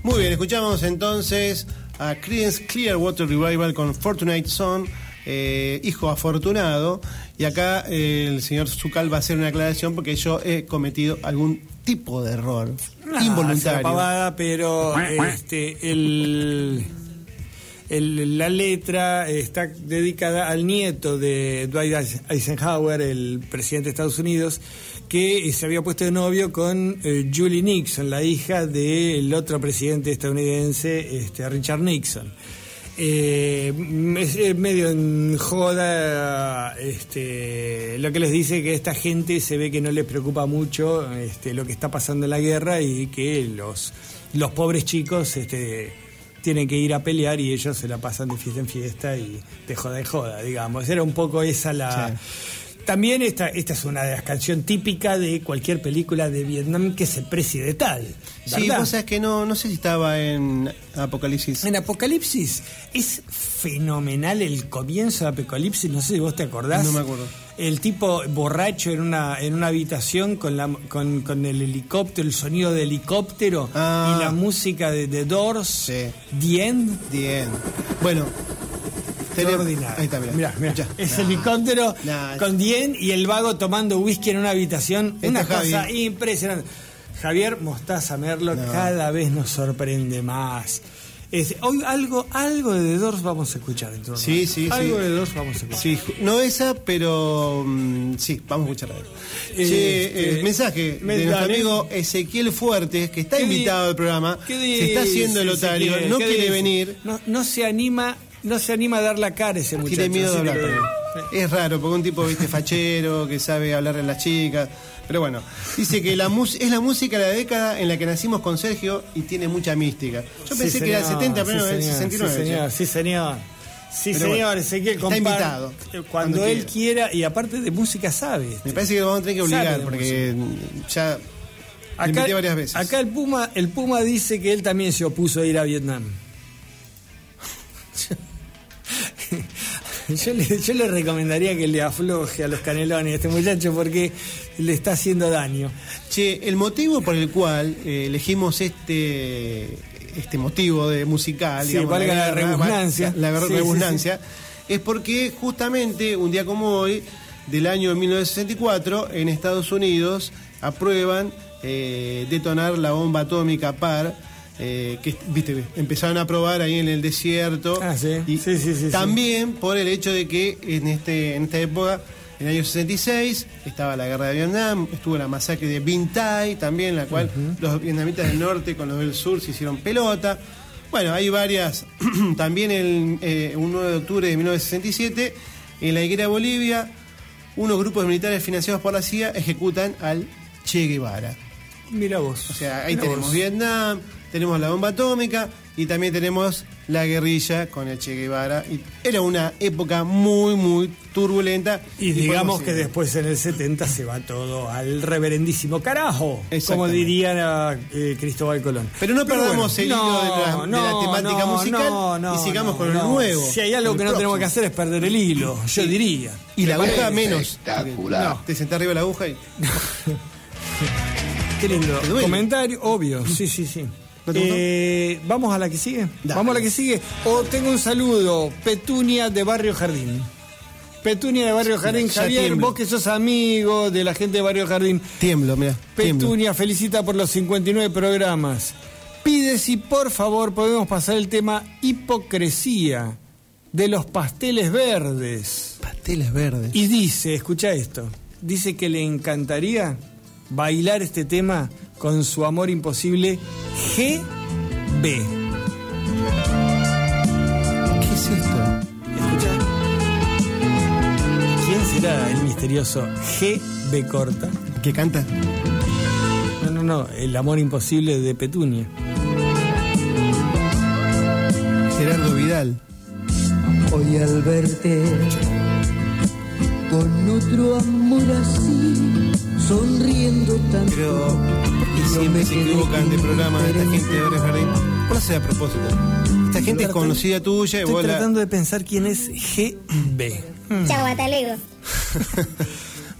Muy bien, escuchamos entonces a Creedence Clearwater Revival con Fortunate Son, eh, hijo afortunado. Y acá eh, el señor Zucal va a hacer una aclaración porque yo he cometido algún tipo de error Ah, involuntario. pavada, pero este, el, el- la letra está dedicada al nieto de Dwight Eisenhower, el presidente de Estados Unidos, que se había puesto de novio con eh, Julie Nixon, la hija del otro presidente estadounidense, este, Richard Nixon. Eh, medio en joda este, lo que les dice que esta gente se ve que no les preocupa mucho este, lo que está pasando en la guerra y que los, los pobres chicos este, tienen que ir a pelear y ellos se la pasan de fiesta en fiesta y de joda en joda, digamos. Era un poco esa la... También esta, esta es una de las canciones típicas de cualquier película de Vietnam que se precie de tal. Sí, ¿verdad? vos sabés que no, no sé si estaba en Apocalipsis. En Apocalipsis es fenomenal el comienzo de Apocalipsis, no sé si vos te acordás. No me acuerdo. El tipo borracho en una, en una habitación con, la, con, con el helicóptero, el sonido de helicóptero Ah. y la música de The Doors. The End. The End. Bueno, Extraordinario. Ahí está, mirá. Mirá, mirá. Ya. Es No. helicóptero con Dien y el vago tomando whisky en una habitación. Este una cosa Javi. impresionante. Javier Mostaza Merlo No. cada vez nos sorprende más. Es- hoy algo, algo de The Doors vamos a escuchar entonces. Sí, sí, Algo sí. de The Doors vamos a escuchar. Sí, no esa, pero mm, sí, vamos a escucharla. Eh, este, eh, mensaje me- de nuestro amigo Ezequiel Fuertes, que está ¿Qué invitado al programa, ¿Qué se está haciendo el otario, no ¿Qué quiere dice? venir, No, no se anima, no se anima a dar la cara ese muchacho. tiene miedo de hablar. que-. Es raro, porque un tipo viste fachero, que sabe hablar en las chicas. Pero bueno, dice que la mus- es la música de la década en la que nacimos con Sergio y tiene mucha mística. Yo Sí, pensé que era el señor, 70, pero no, sí, es el señor, 69. Sí, señor, sí, señor. Sí, Pero señor, bueno, Ezequiel, está invitado, eh, Cuando, cuando él quiera, y aparte de música sabe. Me parece que lo vamos a tener que obligar, porque ya invité varias veces. acá el Puma, el Puma dice que él también se opuso a ir a Vietnam. [LAUGHS] Yo le, yo le recomendaría que le afloje a los canelones a este muchacho porque le está haciendo daño. Che, el motivo por el cual eh, elegimos este este motivo de musical, Sí, valga la guerra, redundancia. la, la Sí, sí, redundancia, es porque justamente un día como hoy, del año 1964, en Estados Unidos aprueban eh, detonar la bomba atómica par. Eh, que viste empezaron a probar ahí en el desierto Ah, sí. y Sí, sí, sí, sí. también por el hecho de que en este en esta época en el año 66 estaba la guerra de Vietnam, estuvo la masacre de Binh Tai también, en la cual los vietnamitas del norte con los del sur se hicieron pelota. Bueno, hay varias. [CLEARS THROAT] también el eh, un 9 de octubre de 1967, en la higuera de Bolivia, unos grupos militares financiados por la CIA ejecutan al Che Guevara. Mira vos. O sea, ahí tenemos vos. Vietnam, tenemos la bomba atómica y también tenemos la guerrilla con el Che Guevara. Y era una época muy, muy turbulenta. Y digamos que después en el 70 se va todo al reverendísimo carajo, como diría eh, Cristóbal Colón. Pero no perdamos el hilo de la- de la temática musical y sigamos con lo nuevo, Si hay algo que no tenemos que hacer es perder el hilo, yo diría. Y la aguja menos. espectacular. No, te sentás arriba de la aguja y. [LAUGHS] Qué lindo. Comentario, obvio, sí, sí, sí. Eh, Vamos a la que sigue. Dale. Vamos a la que sigue. O tengo un saludo, Petunia de Barrio Jardín. Petunia de Barrio Jardín, ya Javier, tiemblo. vos que sos amigo de la gente de Barrio Jardín. Tiemblo, mira. Petunia felicita por los 59 programas. Pide si por favor podemos pasar el tema hipocresía de los pasteles verdes. Pasteles verdes. Y dice, escucha esto, dice que le encantaría bailar este tema con su amor imposible GB. ¿Qué es esto? Escucha. ¿Quién será el misterioso GB corta? ¿Qué canta? No, no, no, el amor imposible de Petunia. Gerardo Vidal. Hoy al verte con otro amor así, sonriendo tanto. Pero. Y siempre se equivocan de programa de esta gente de Barrio Jardín. Por hacer a propósito. Esta gente es conocida tuya y Estoy tratando de pensar quién es GB. Chau, hasta luego. [LAUGHS]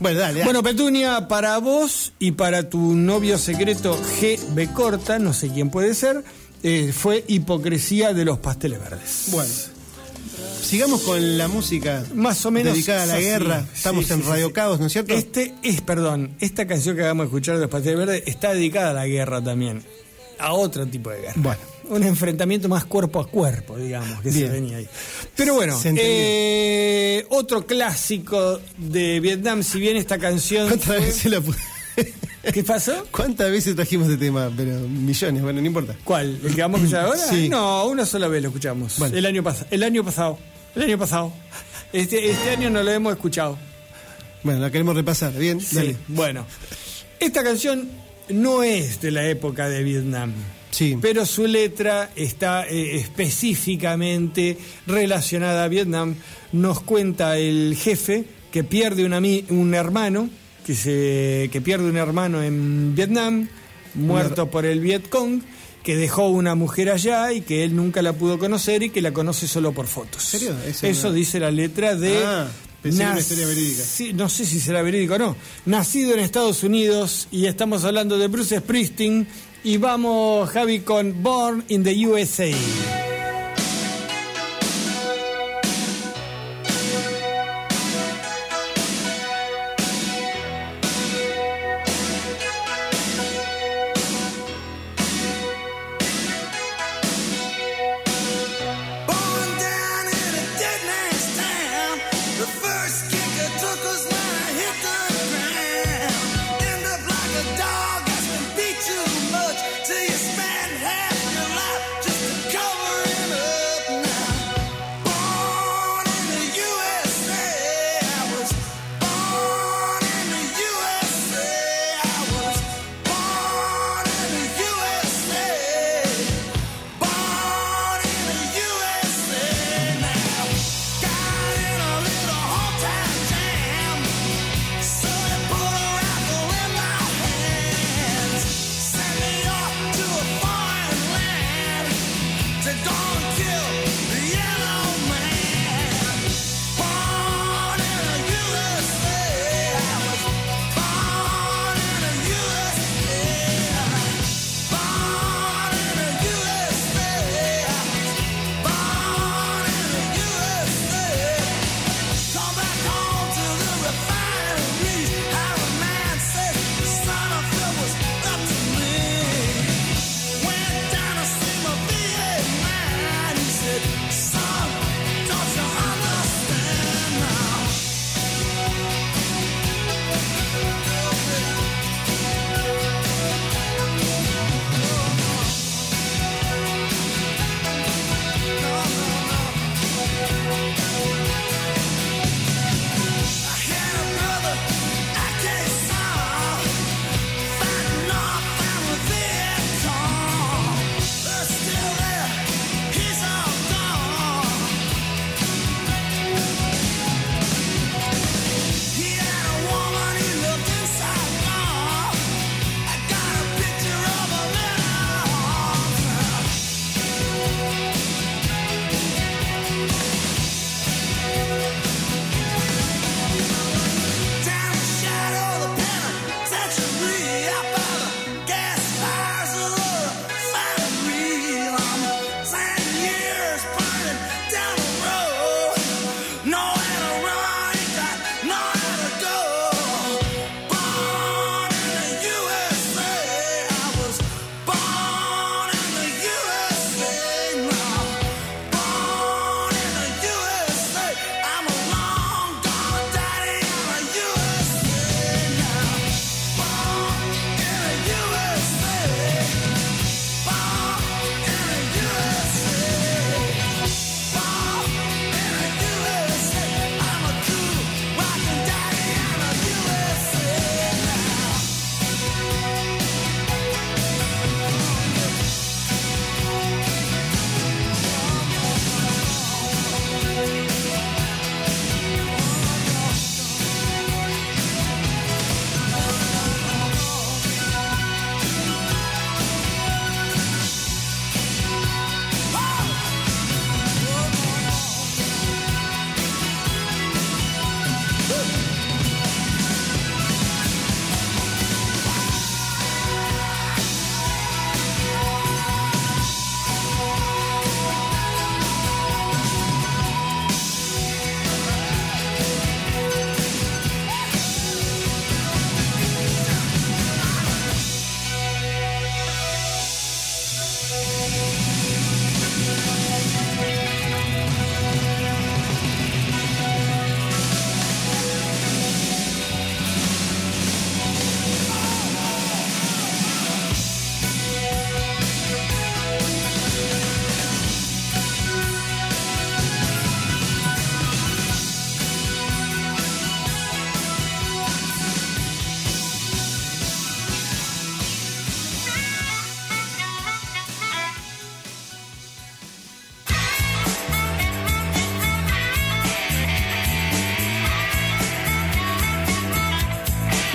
Bueno, dale, dale. Bueno, Petunia, para vos y para tu novio secreto GB corta, no sé quién puede ser, eh, fue hipocresía de los pasteles verdes. Bueno. Sigamos con la música Más o menos. dedicada a la guerra. Estamos sí, en Radio sí. Caos, ¿no es cierto? Este es, perdón, esta canción que acabamos de escuchar de los pasteles verdes está dedicada a la guerra también. A otro tipo de guerra. Bueno. Un enfrentamiento más cuerpo a cuerpo, digamos, que se venía ahí. Pero bueno, Se eh, otro clásico de Vietnam, si bien esta canción. ¿Cuántas fue- veces la [LAUGHS] ¿Qué pasó? ¿Cuántas veces trajimos este tema? Pero millones, bueno, no importa. ¿Cuál? ¿El que vamos a escuchar ahora? [LAUGHS] Sí. No, una sola vez lo escuchamos. Bueno. El año. El año pasado. El año pasado. Este, este año no lo hemos escuchado. Bueno, la queremos repasar. Bien, Sí. dale. Bueno. Esta canción no es de la época de Vietnam. Sí. Pero su letra está eh, específicamente relacionada a Vietnam. Nos cuenta el jefe que pierde un, un hermano, que, se, que pierde un hermano en Vietnam, muerto por el Vietcong, que dejó una mujer allá y que él nunca la pudo conocer y que la conoce solo por fotos. Eso Eso no- dice la letra de... Ah, pensé una historia verídica. No sé si será verídico o no. Nacido en Estados Unidos y estamos hablando de Bruce Springsteen y vamos Javi con Born in the USA.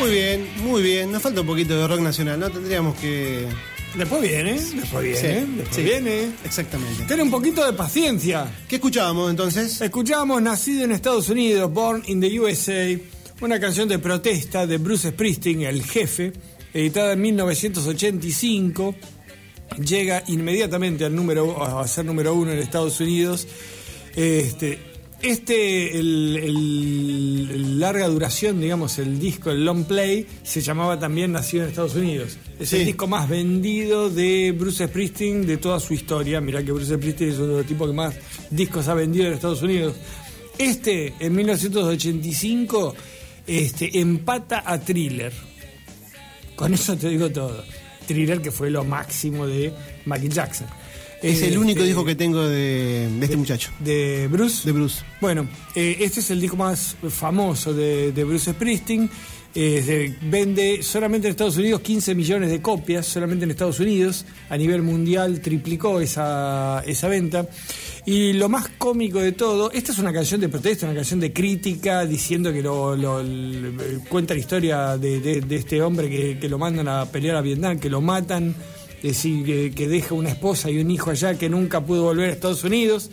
Muy bien, muy bien. Nos falta un poquito de rock nacional, ¿no? Tendríamos que. Después viene, después viene, Sí, después sí. viene. Exactamente. Ten un poquito de paciencia. ¿Qué escuchábamos entonces? Escuchábamos Nacido en Estados Unidos, Born in the USA, una canción de protesta de Bruce Springsteen, el jefe, editada en 1985. Llega inmediatamente al número, a ser número uno en Estados Unidos. Este, este el, el- el larga duración, digamos, el disco, el long play, se llamaba también Nacido en Estados Unidos. Es el disco más vendido de Bruce Springsteen de toda su historia. Mirá que Bruce Springsteen es uno de los tipos que más discos ha vendido en Estados Unidos. Este, en 1985, este, empata a Thriller. Con eso te digo todo. Thriller que fue lo máximo de Michael Jackson. Es el único Este, disco que tengo de, de este muchacho. de Bruce. De Bruce. Bueno, eh, este es el disco más famoso de, de Bruce Springsteen. Eh, se vende solamente en Estados Unidos 15 millones de copias, solamente en Estados Unidos. A nivel mundial triplicó esa, esa venta. Y lo más cómico de todo, esta es una canción de protesta, una canción de crítica, diciendo que lo, lo- cuenta la historia de, de- de este hombre que, que lo mandan a pelear a Vietnam, que lo matan, decir, que, que deja una esposa y un hijo allá que nunca pudo volver a Estados Unidos.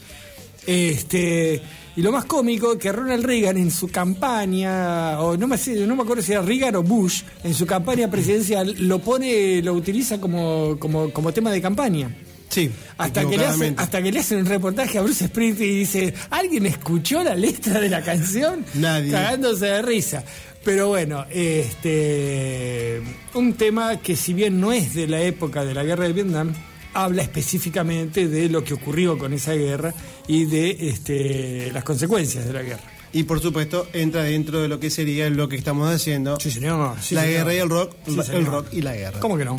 Este, y lo más cómico que Ronald Reagan en su campaña, o no me, sé- no me acuerdo si era Reagan o Bush, en su campaña presidencial lo pone, lo utiliza como, como, como tema de campaña. Sí. Hasta que, le hacen, hasta que le hacen un reportaje a Bruce Springsteen y dice, ¿alguien escuchó la letra de la canción? Nadie. Cagándose de risa. Pero bueno, este un tema que si bien no es de la época de la guerra de Vietnam, habla específicamente de lo que ocurrió con esa guerra y de este, las consecuencias de la guerra. Y por supuesto, entra dentro de lo que sería lo que estamos haciendo. Sí, señor. sí, la señor. guerra y el rock. Sí, el señor. rock y la guerra. ¿Cómo que no?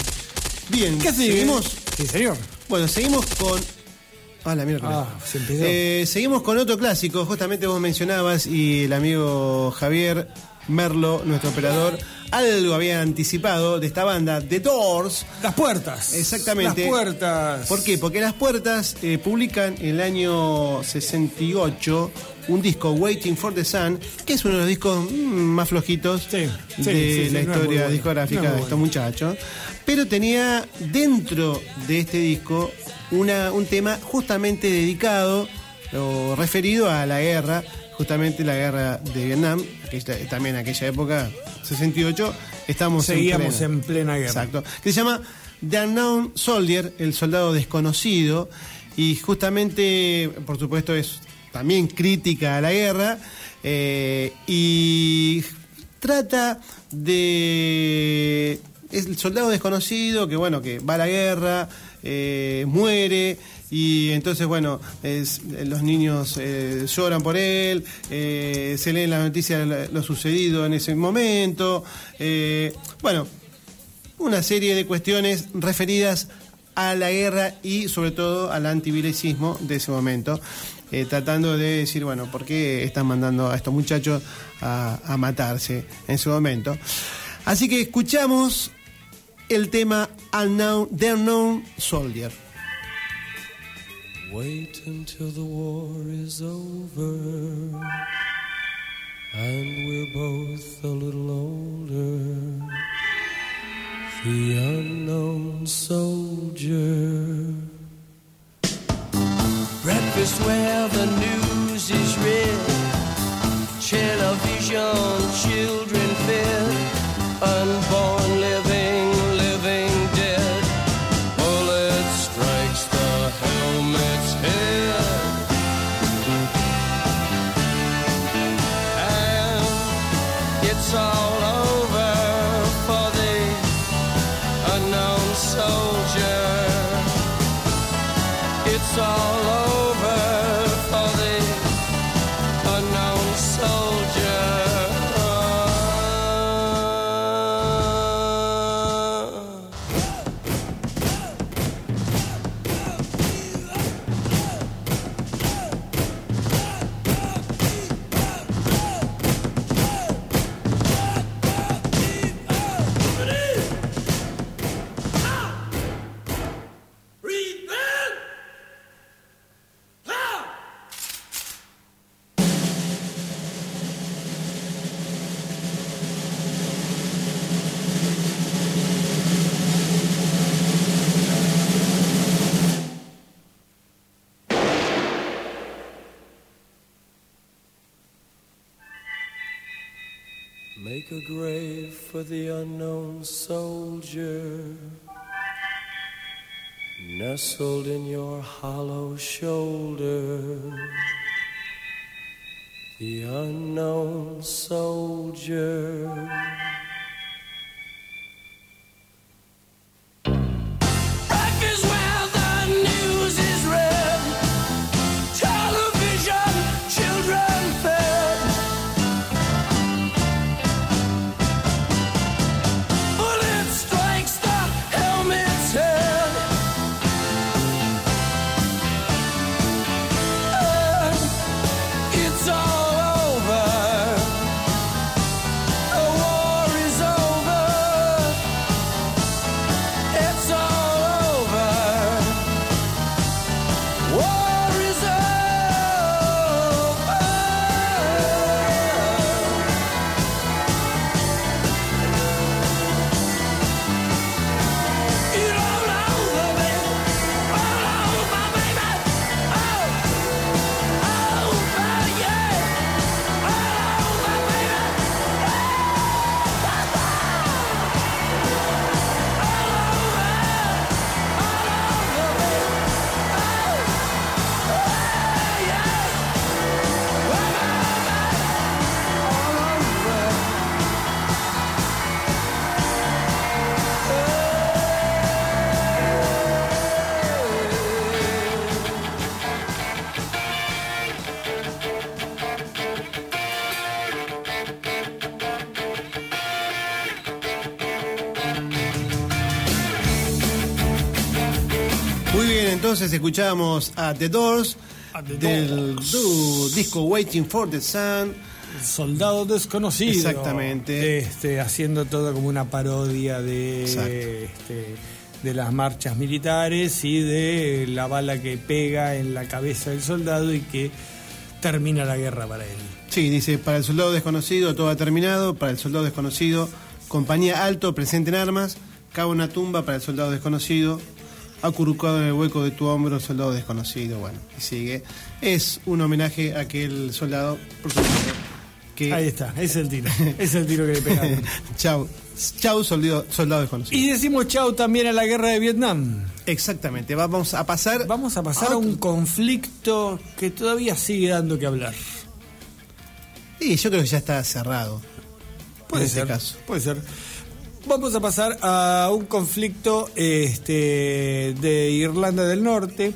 Bien, ¿Qué sigue? seguimos. Sí, señor. Bueno, seguimos con. Ah, la. Ah, se. Eh, seguimos con otro clásico, justamente vos mencionabas y el amigo Javier Merlo, nuestro operador, algo había anticipado de esta banda, The Doors. Las puertas. Exactamente. Las puertas. ¿Por qué? Porque las puertas eh, publican en el año 68 un disco, Waiting for the Sun, que es uno de los discos mm, más flojitos Sí, sí, de sí, la no es muy historia discográfica No es muy de estos muchachos. Pero tenía dentro de este disco una, un tema justamente dedicado o referido a la guerra, justamente la guerra de Vietnam, que esta- también en aquella época, 68, estamos Seguíamos plena. en plena guerra. Exacto. Que se llama The Unknown Soldier, el soldado desconocido, y justamente, por supuesto, es también crítica a la guerra, eh, y trata de es el soldado desconocido que bueno que va a la guerra eh, muere y entonces bueno es- los niños eh, lloran por él eh, se leen la noticia de lo, sucedido en ese momento eh, bueno una serie de cuestiones referidas a la guerra y sobre todo al antibilicismo de ese momento, eh, tratando de decir, bueno, ¿por qué están mandando a estos muchachos a, matarse en ese momento? Así que escuchamos el tema Unknown, The Unknown Soldier. Wait until the war is over and we're both a little older. The unknown soldier. Breakfast where the news is read. Television, children fed. Unborn for the unknown soldier. Nestled in your hollow shoulder, the unknown soldier. Entonces escuchamos a The Doors del disco Waiting for the Sun. Soldado desconocido. Exactamente. Este, haciendo todo como una parodia de, este, de las marchas militares y de la bala que pega en la cabeza del soldado y que termina la guerra para él. Sí, dice, para el soldado desconocido todo ha terminado, para el soldado desconocido, compañía alto, presente en armas, cava una tumba para el soldado desconocido, acurrucado en el hueco de tu hombro, soldado desconocido, bueno, y sigue. Es un homenaje a aquel soldado, por supuesto, que... Ahí está, es el tiro. es el tiro que le pegamos. [LAUGHS] chau, chau, soldado, soldado desconocido. Y decimos chau también a la guerra de Vietnam. Exactamente, vamos a pasar... Vamos a pasar a un conflicto que todavía sigue dando que hablar. Y yo creo que ya está cerrado. Puede en ser, este caso. puede ser. Vamos a pasar a un conflicto este, de Irlanda del Norte.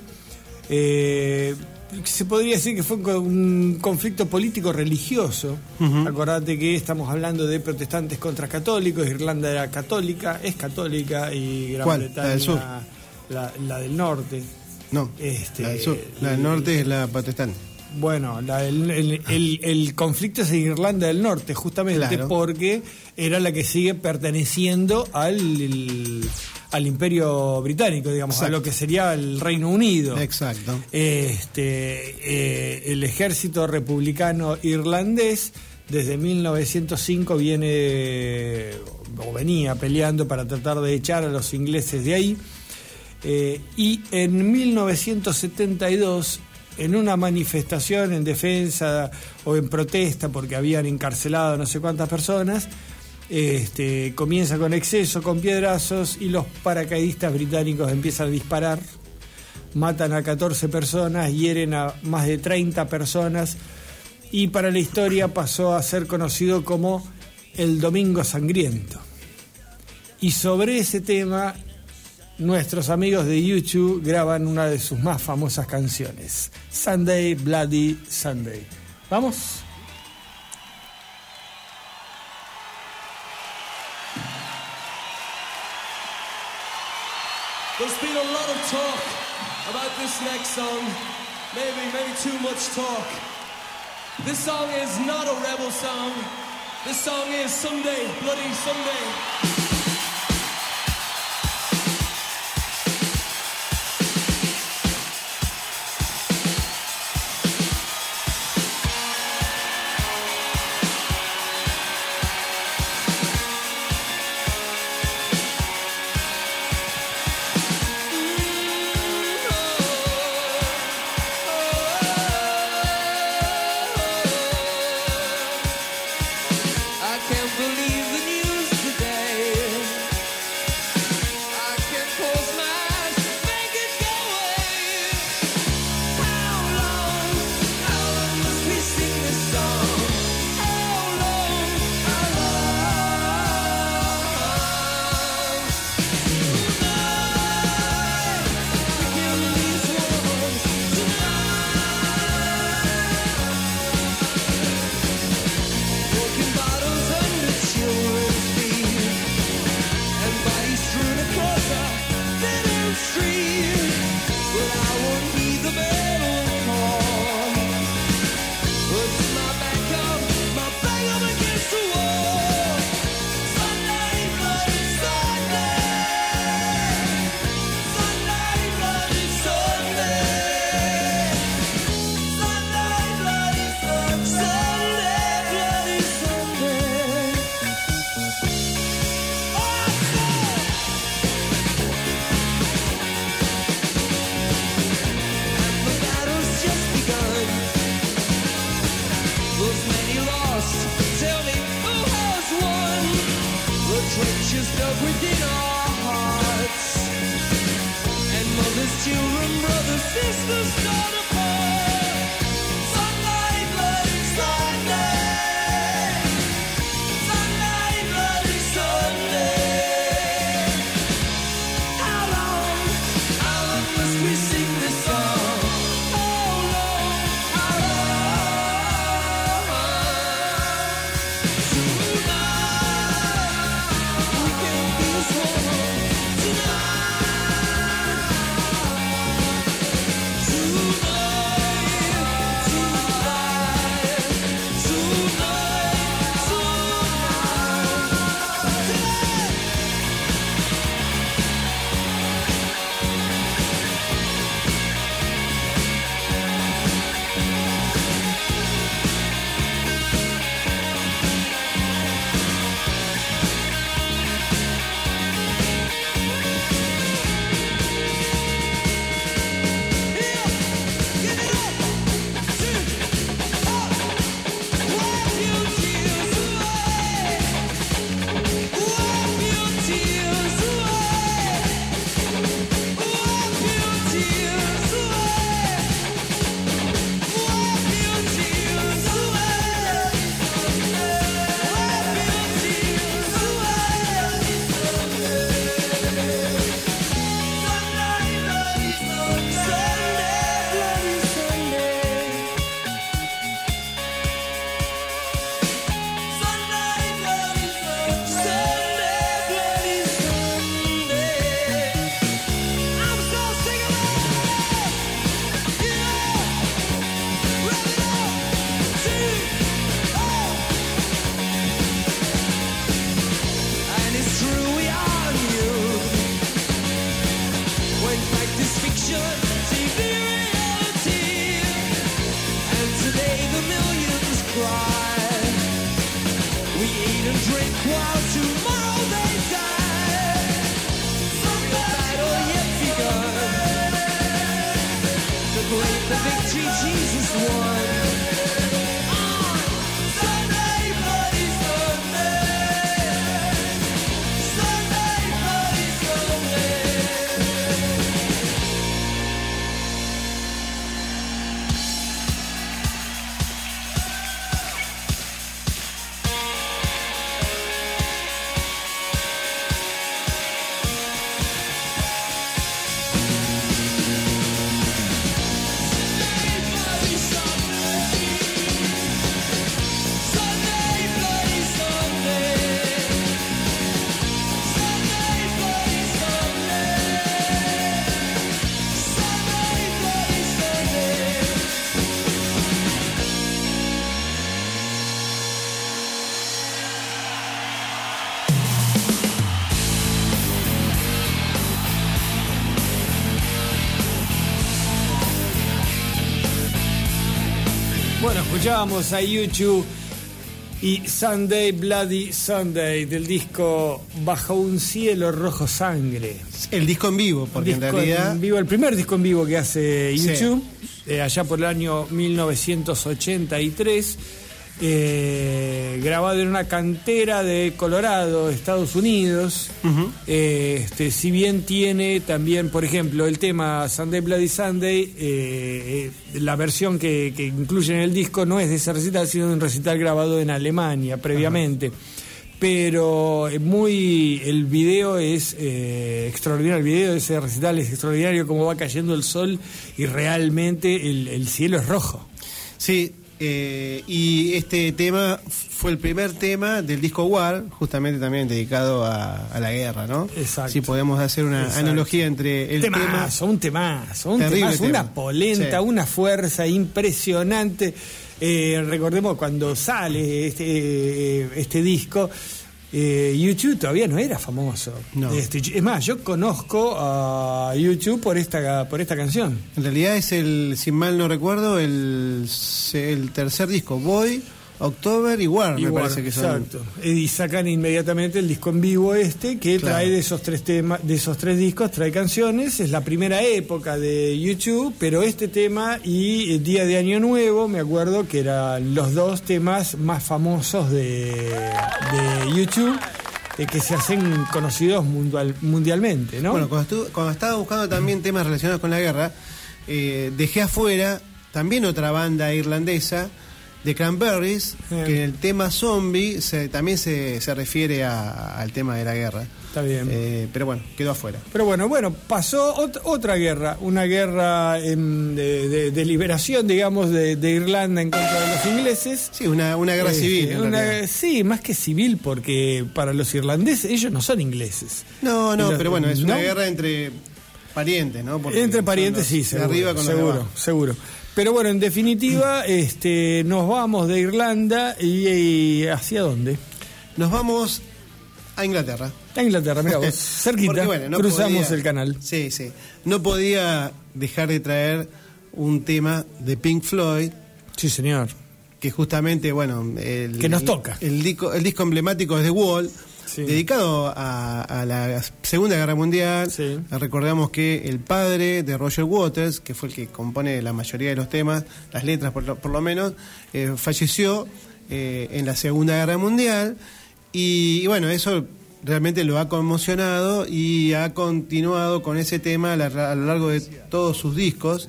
Eh, se podría decir que fue un conflicto político religioso. Acordate que estamos hablando de protestantes contra católicos. Irlanda era católica, es católica y Gran ¿Cuál? Bretaña ¿La del sur? La, la del norte. No, Este, la del sur. La del norte es la protestante. Bueno, la- el, el- el- el conflicto es en Irlanda del Norte, justamente Claro. porque era la que sigue perteneciendo al, al imperio británico, digamos, a lo que sería el Reino Unido. Exacto. Este, eh, el ejército republicano irlandés desde 1905 viene o venía peleando para tratar de echar a los ingleses de ahí. Eh, y en 1972, en una manifestación en defensa o en protesta porque habían encarcelado no sé cuántas personas, este, comienza con exceso, con piedrazos y los paracaidistas británicos empiezan a disparar, matan a 14 personas, hieren a más de 30 personas y para la historia pasó a ser conocido como el Domingo Sangriento. Y sobre ese tema, nuestros amigos de YouTube graban una de sus más famosas canciones, Sunday Bloody Sunday. ¿Vamos? There's been a lot of talk about this next song. Maybe, maybe too much talk. This song is not a rebel song. This song is Sunday, Bloody Sunday. Escuchábamos a YouTube y Sunday Bloody Sunday del disco Bajo un cielo rojo sangre. El disco en vivo, porque en realidad. en vivo, el primer disco en vivo que hace Sí. YouTube, eh, allá por el año 1983, eh, grabado en una cantera de Colorado, Estados Unidos. Eh, este, si bien tiene también, por ejemplo, el tema Sunday Bloody Sunday, eh, eh, la versión que, que incluye en el disco no es de ese recital, sino de un recital grabado en Alemania previamente. Pero eh, muy el video es eh, extraordinario el video de ese recital es extraordinario como va cayendo el sol y realmente el, el cielo es rojo. Sí, eh, y este tema fue el primer tema del disco War, justamente también dedicado a, a la guerra, ¿no? Exacto. Si podemos hacer una Exacto. analogía entre el tema. temazo, un temazo, un temazo, tema. una polenta, Sí. una fuerza impresionante. Eh, recordemos cuando sale este, este disco, eh, YouTube todavía no era famoso. No. Este, es más, yo conozco a YouTube por esta, por esta canción. En realidad es el, si mal no recuerdo, el, el tercer disco, Boy, October y War, me Igual, parece que son. Exacto. Y sacan inmediatamente el disco en vivo este, que Claro. trae de esos tres temas, de esos tres discos, trae canciones. Es la primera época de YouTube, pero este tema y el Día de Año Nuevo, me acuerdo que eran los dos temas más famosos de, de YouTube. eh, que se hacen conocidos mundial- mundialmente, ¿no? Bueno, cuando, estu- cuando estaba buscando también temas relacionados con la guerra, eh, dejé afuera también otra banda irlandesa, de Cranberries, Eh. que en el tema zombie se- también se, se refiere a- al tema de la guerra. Está bien. Eh, pero bueno, quedó afuera. Pero bueno, bueno, pasó ot- otra guerra, una guerra de, de- de liberación, digamos, de, de Irlanda en contra de los ingleses. Sí, una, una guerra Este, civil. en una- realidad. sí, más que civil, porque para los irlandeses ellos no son ingleses. No, no, los- pero bueno, es una guerra entre parientes, ¿no? Porque Entre parientes, los sí, de arriba con seguro, seguro. Pero bueno, en definitiva, este, nos vamos de Irlanda y, y ¿hacia dónde? Nos vamos a Inglaterra. A Inglaterra, mira vos, [LAUGHS] cerquita, Porque, bueno, no cruzamos podía- el canal. Sí, sí. No podía dejar de traer un tema de Pink Floyd, Sí, señor. que justamente, bueno, el, Que nos toca. El, disco, el disco emblemático es The Wall, Sí. dedicado a, a la Segunda Guerra Mundial. Sí. Recordamos que el padre de Roger Waters, que fue el que compone la mayoría de los temas, las letras por lo, por lo menos, eh, falleció eh, en la Segunda Guerra Mundial. Y, y bueno, eso realmente lo ha conmocionado y ha continuado con ese tema a, la- a lo largo de todos sus discos.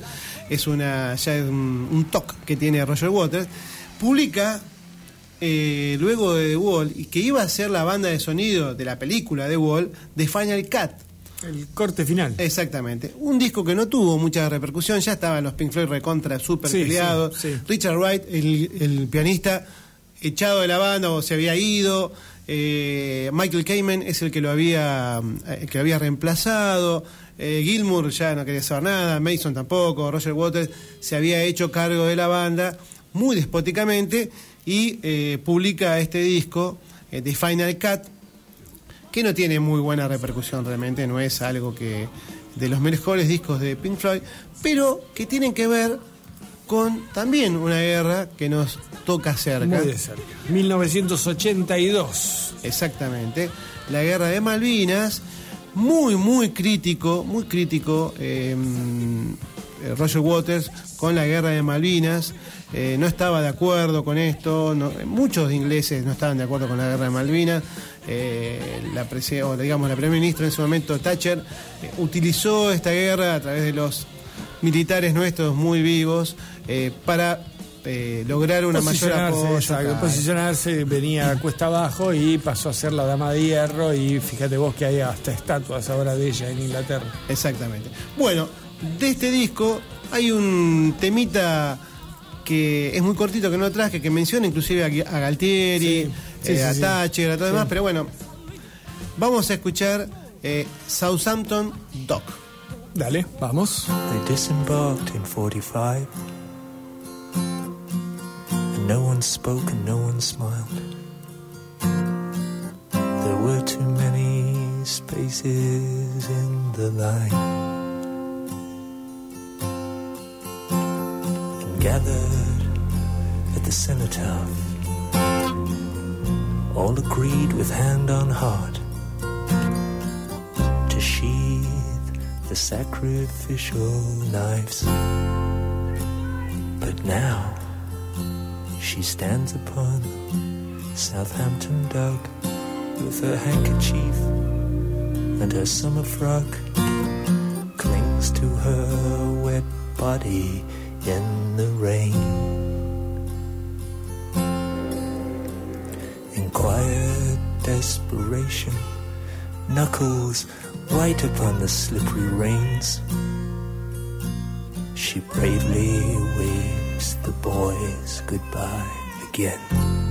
Es una ya es un, un toque que tiene Roger Waters. Publica eh, luego de The Wall, y que iba a ser la banda de sonido de la película The Wall, de Final Cut. El corte final. Exactamente. Un disco que no tuvo mucha repercusión, ya estaban los Pink Floyd recontra super Sí, peleados. sí, sí. Richard Wright, el, el pianista, echado de la banda o se había ido. Eh, Michael Kamen es el que lo había, eh, el que lo había reemplazado. Eh, Gilmour ya no quería saber nada, Mason tampoco, Roger Waters se había hecho cargo de la banda muy despóticamente y eh, publica este disco, eh, The Final Cut, que no tiene muy buena repercusión realmente, no es algo que de los mejores discos de Pink Floyd, pero que tienen que ver con también una guerra que nos toca cerca. Muy de cerca. 1982. Exactamente. La guerra de Malvinas, muy, muy crítico, muy crítico eh, eh, Roger Waters con la guerra de Malvinas. Eh, no estaba de acuerdo con esto, no- muchos ingleses no estaban de acuerdo con la guerra de Malvinas. Eh, la, prese- o, digamos, la primera ministra en ese momento, Thatcher, eh, utilizó esta guerra a través de los militares nuestros muy vivos eh, para eh, lograr una mayor apoyo. exacto, posicionarse, venía cuesta abajo y pasó a ser la dama de hierro y fíjate vos que hay hasta estatuas ahora de ella en Inglaterra. Exactamente. Bueno, de este disco hay un temita que es muy cortito que no traje, que menciona inclusive a, a Galtieri, Sí, sí, eh, sí, a sí. Thatcher, a todo Sí. demás, pero bueno, vamos a escuchar eh, Southampton Dock. Dale, vamos. They disembarked in 45. And no one spoke and no one smiled. There were too many spaces in the line. Gathered at the cenotaph, all agreed with hand on heart to sheathe the sacrificial knives. But now she stands upon Southampton Dock with her handkerchief and her summer frock clings to her wet body in the rain. In quiet desperation, knuckles white upon the slippery reins. She bravely waves the boys goodbye again.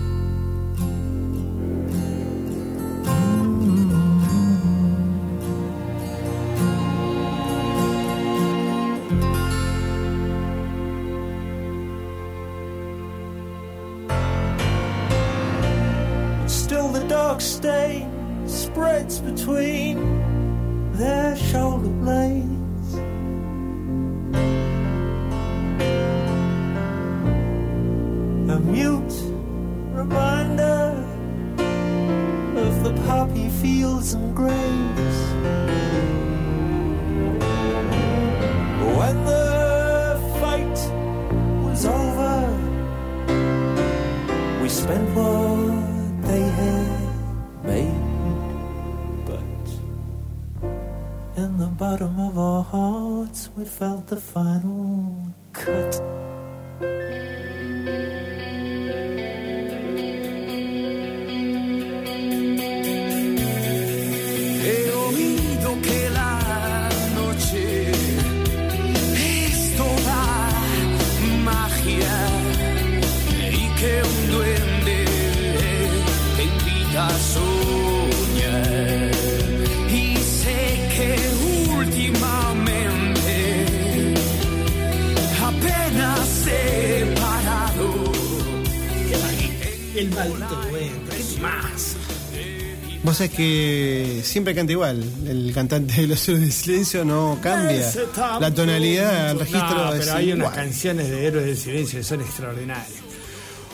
Sabés que siempre canta igual. El cantante de Los Héroes del Silencio no cambia. La tonalidad, el registro No, es pero hay unas canciones de Héroes del Silencio que son extraordinarias.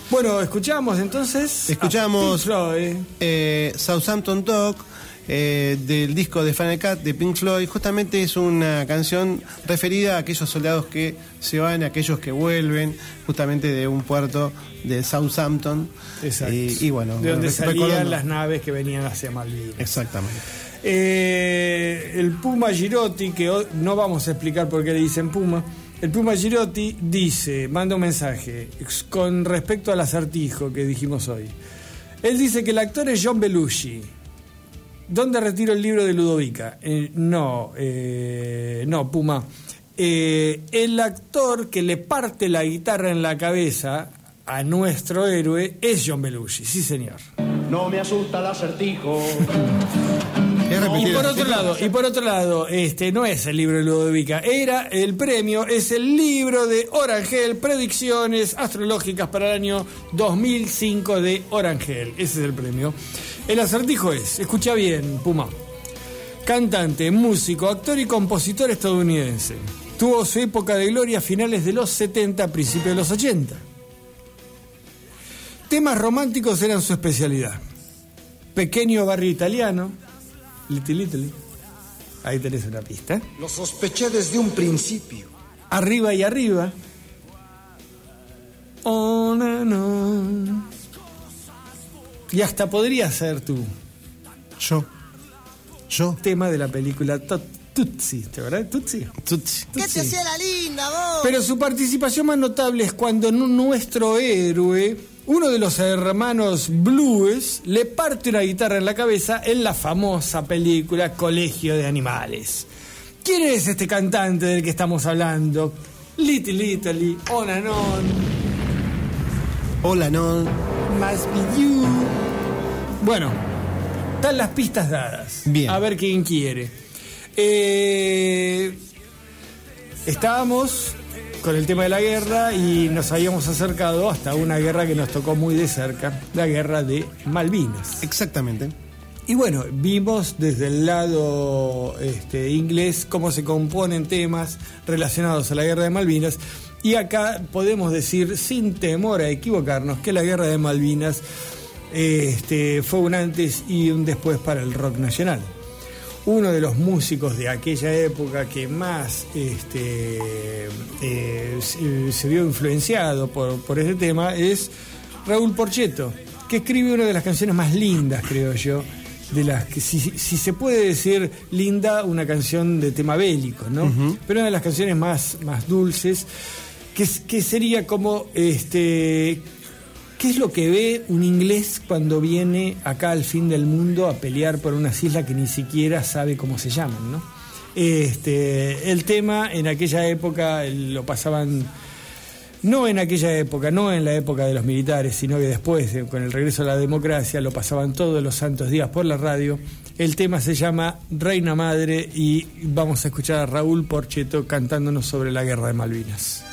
Bueno, escuchamos entonces. Escuchamos eh, Southampton Talk eh, del disco de Final Cut de Pink Floyd. Justamente es una canción referida a aquellos soldados que se van, a aquellos que vuelven, justamente de un puerto de Southampton. Exacto. Y, y bueno, de donde salían recordando- las naves que venían hacia Malvinas. Exactamente. Eh, el Puma Girotti, que hoy no vamos a explicar por qué le dicen Puma. El Puma Girotti dice, manda un mensaje con respecto al acertijo que dijimos hoy. Él dice que el actor es John Belushi. ¿Dónde retiro el libro de Ludovica? Eh, no, eh, no, Puma. Eh, el actor que le parte la guitarra en la cabeza a nuestro héroe es John Belushi, sí señor. No me asusta el acertijo. Y por otro lado, y por otro lado, este no es el libro de Ludovica, era el premio, es el libro de Orangel, predicciones astrológicas para el año 2005 de Orangel. Ese es el premio. El acertijo es, escucha bien, Puma. Cantante, músico, actor y compositor estadounidense. Tuvo su época de gloria a finales de los 70, principios de los 80. Temas románticos eran su especialidad. Pequeño barrio italiano, Little Italy. Ahí tenés una pista. Lo sospeché desde un principio. Arriba y arriba. On and on. Y hasta podría ser tú. Yo. Yo. Tema de la película Tutsi, ¿te acuerdas? Tutsi. Tutsi. ¿Qué te hacía la linda, vos? Pero su participación más notable es cuando nu- nuestro héroe, uno de los hermanos Blues, le parte una guitarra en la cabeza en la famosa película Colegio de Animales. ¿Quién es este cantante del que estamos hablando? Little Italy, On and On, Hola, no. Must Be You. Bueno, están las pistas dadas. Bien. A ver quién quiere. Eh, estábamos con el tema de la guerra y nos habíamos acercado hasta una guerra que nos tocó muy de cerca, la guerra de Malvinas. Exactamente. Y bueno, vimos desde el lado este, inglés cómo se componen temas relacionados a la guerra de Malvinas. Y acá podemos decir, sin temor a equivocarnos, que la guerra de Malvinas este, fue un antes y un después para el rock nacional. Uno de los músicos de aquella época que más este, eh, se, se vio influenciado por, por ese tema es Raúl Porcheto, que escribe una de las canciones más lindas, creo yo, de las que, si, si se puede decir linda, una canción de tema bélico, ¿no? Pero una de las canciones más, más dulces, que, sería como, este, ¿qué es lo que ve un inglés cuando viene acá al fin del mundo a pelear por unas islas que ni siquiera sabe cómo se llaman, ¿no? Este, el tema en aquella época lo pasaban no en aquella época, no en la época de los militares, sino que después, eh, con el regreso a la democracia, lo pasaban todos los santos días por la radio. El tema se llama Reina Madre y vamos a escuchar a Raúl Porcheto cantándonos sobre la guerra de Malvinas.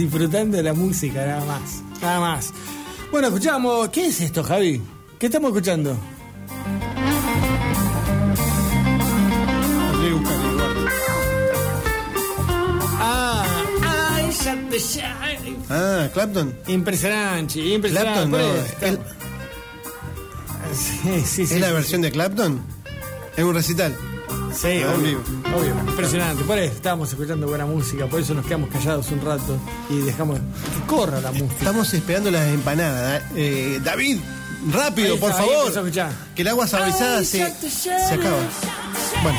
Disfrutando de la música, nada más. Nada más. Bueno, escuchamos. ¿Qué es esto, Javi? ¿Qué estamos escuchando? Ah. Ah, Clapton. Impresionante, impresionante. Clapton, no, está- él- Sí, sí, sí. ¿Es la sí, versión de Clapton? Es un recital. Sí, obvio, obvio, impresionante. Por eso estábamos escuchando buena música, por eso nos quedamos callados un rato y dejamos que corra la música. Estamos esperando las empanadas. Eh, David, rápido, por favor. Que el agua saborizada se, se acaba. Bueno.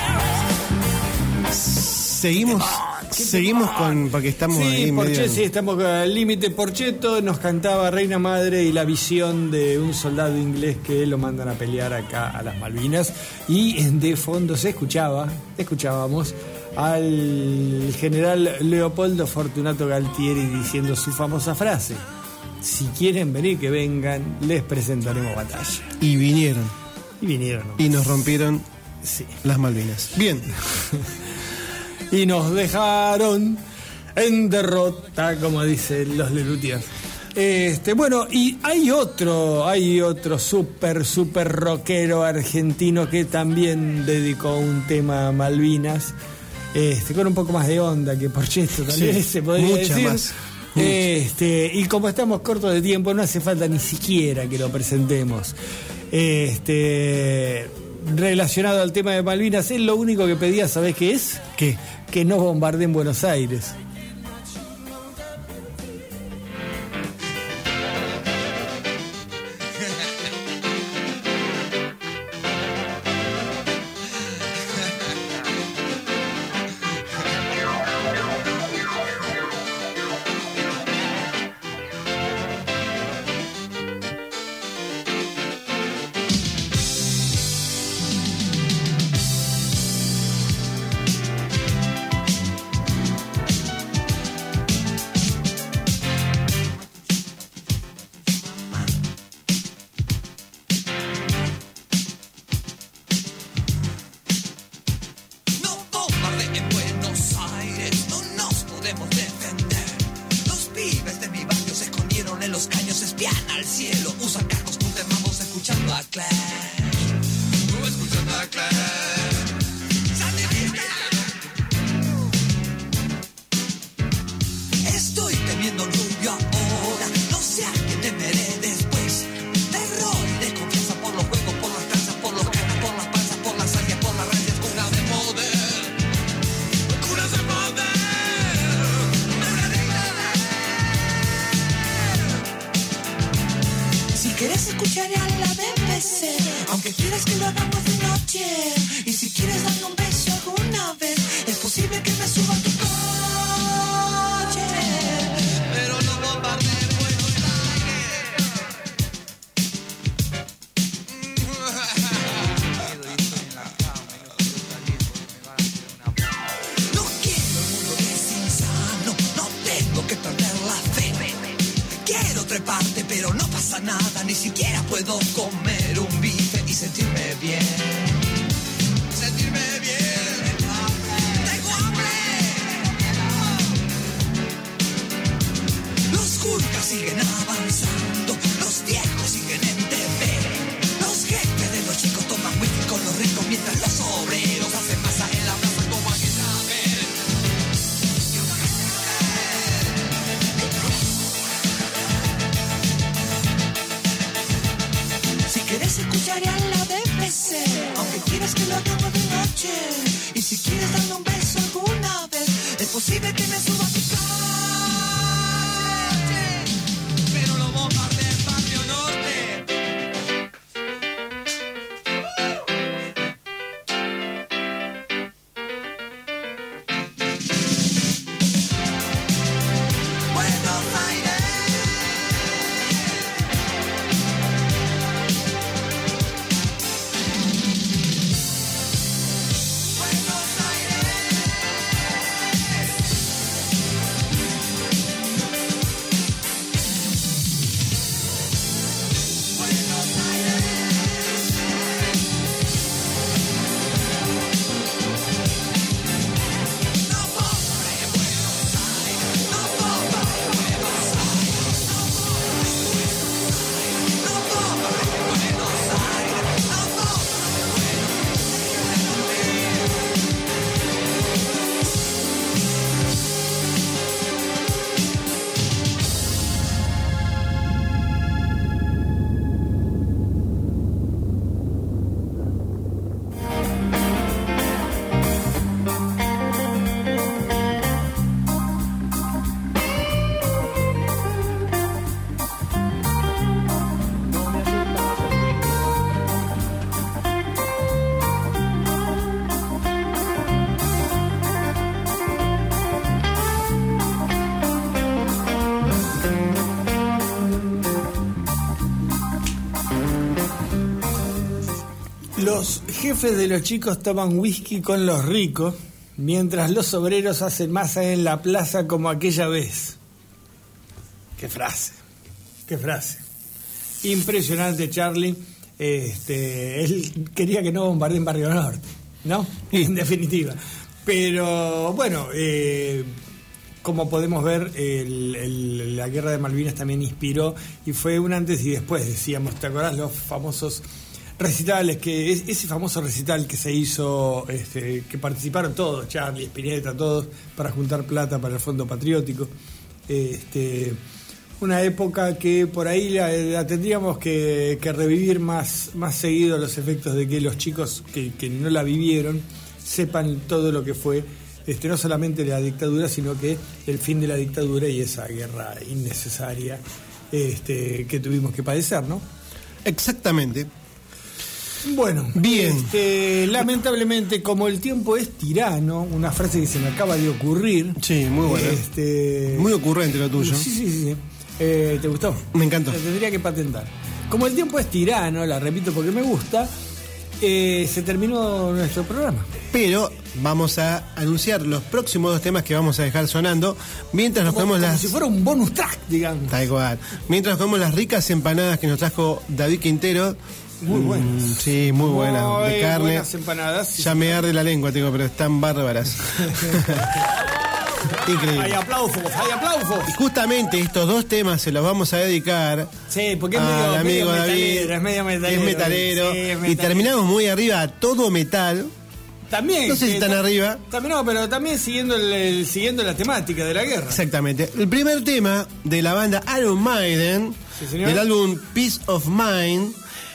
Seguimos, seguimos con. Porque estamos Sí, ahí Porche- medio. sí, estamos al límite. Porcheto nos cantaba Reina Madre y la visión de un soldado inglés que lo mandan a pelear acá a las Malvinas. Y de fondo se escuchaba, escuchábamos al general Leopoldo Fortunato Galtieri diciendo su famosa frase. Si quieren venir, que vengan, les presentaremos batalla. Y vinieron. Y vinieron. Y nos rompieron Sí. las Malvinas. Bien. [LAUGHS] Y nos dejaron en derrota, como dicen los Lelutiers. Este, bueno, y hay otro, hay otro súper, súper rockero argentino que también dedicó un tema a Malvinas, este, con un poco más de onda que tal Sí, vez se podría mucha decir. más. Este, y como estamos cortos de tiempo, no hace falta ni siquiera que lo presentemos. Este, relacionado al tema de Malvinas, él lo único que pedía, ¿sabés qué es? ¿Qué? Que no bombardeen Buenos Aires. Quiero treparte, pero no pasa nada, ni siquiera puedo comer un bife y sentirme bien. Sentirme bien. Tengo hambre. Los jurkas siguen es jefes de los chicos toman whisky con los ricos, mientras los obreros hacen masa en la plaza como aquella vez. Qué frase, qué frase. Impresionante, Charlie. Este, él quería que no bombardeen Barrio Norte, ¿no? [LAUGHS] En definitiva. Pero bueno, eh, como podemos ver, la guerra de Malvinas también inspiró y fue un antes y después, decíamos, ¿te acordás los famosos recitales, que es- ese famoso recital que se hizo, este, que participaron todos, Charlie, Spinetta, todos, para juntar plata para el Fondo Patriótico? Este, una época que por ahí la, tendríamos que, revivir más, más seguido los efectos de que los chicos que, que no la vivieron sepan todo lo que fue este, no solamente la dictadura, sino que el fin de la dictadura y esa guerra innecesaria este, que tuvimos que padecer, ¿no? Exactamente. Bueno, Bien. este, lamentablemente, como el tiempo es tirano, una frase que se me acaba de ocurrir. Sí, muy buena. Este, Muy ocurrente lo tuyo. Sí, sí, sí. sí. Eh, ¿Te gustó? Me encantó. La tendría que patentar. Como el tiempo es tirano, la repito porque me gusta, eh, se terminó nuestro programa. Pero vamos a anunciar los próximos dos temas que vamos a dejar sonando mientras nos Como, comemos como las. si fuera un bonus track, digamos. Tal cual. Mientras nos comemos las ricas empanadas que nos trajo David Quintero. Muy Mm, buenas. Sí, muy buenas. Muy de carne. buenas empanadas. sí. Ya me arde la lengua, tengo, pero están bárbaras. [LAUGHS] Hay Increíble. aplausos, hay aplausos. Y justamente estos dos temas se los vamos a dedicar Sí, porque es medio, amigo medio David, metalero, es medio metalero. es metalero. Sí, es Y terminamos muy arriba, todo metal. También. No sé si están arriba. También no, pero también siguiendo, el, el- siguiendo la temática de la guerra. Exactamente. El primer tema de la banda Iron Maiden, Sí, del álbum Peace of Mind,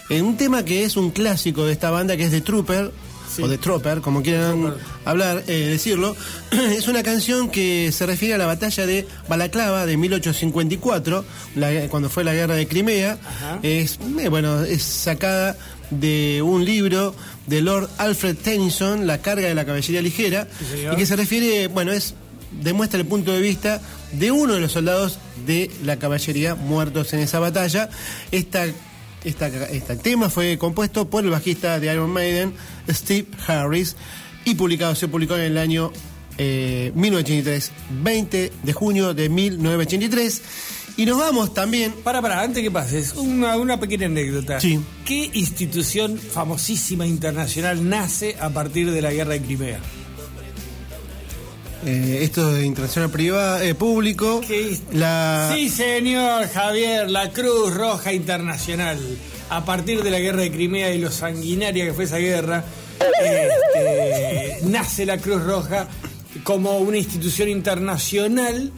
en un tema que es un clásico de esta banda que es The Trooper, Sí. o The Trooper, como quieran Trooper. hablar, eh, decirlo. [CLEARS THROAT] es una canción que se refiere a la batalla de Balaclava de 1854, la- cuando fue la guerra de Crimea. Ajá. Es, eh, bueno, es sacada de un libro de Lord Alfred Tennyson, La carga de la caballería ligera, Sí, y que se refiere, bueno, es demuestra el punto de vista de uno de los soldados de la caballería muertos en esa batalla. Esta, esta, este tema fue compuesto por el bajista de Iron Maiden, Steve Harris, y publicado, se publicó en el año eh, 1983, 20 de junio de 1983. Y nos vamos también Para, para, antes que pases, una, una pequeña anécdota. Sí. ¿Qué institución famosísima internacional nace a partir de la guerra de Crimea? Eh, esto de internacional privado, eh, público. ¿Qué? La, Sí, señor Javier, la Cruz Roja Internacional. A partir de la guerra de Crimea y lo sanguinaria que fue esa guerra, este, nace la Cruz Roja como una institución internacional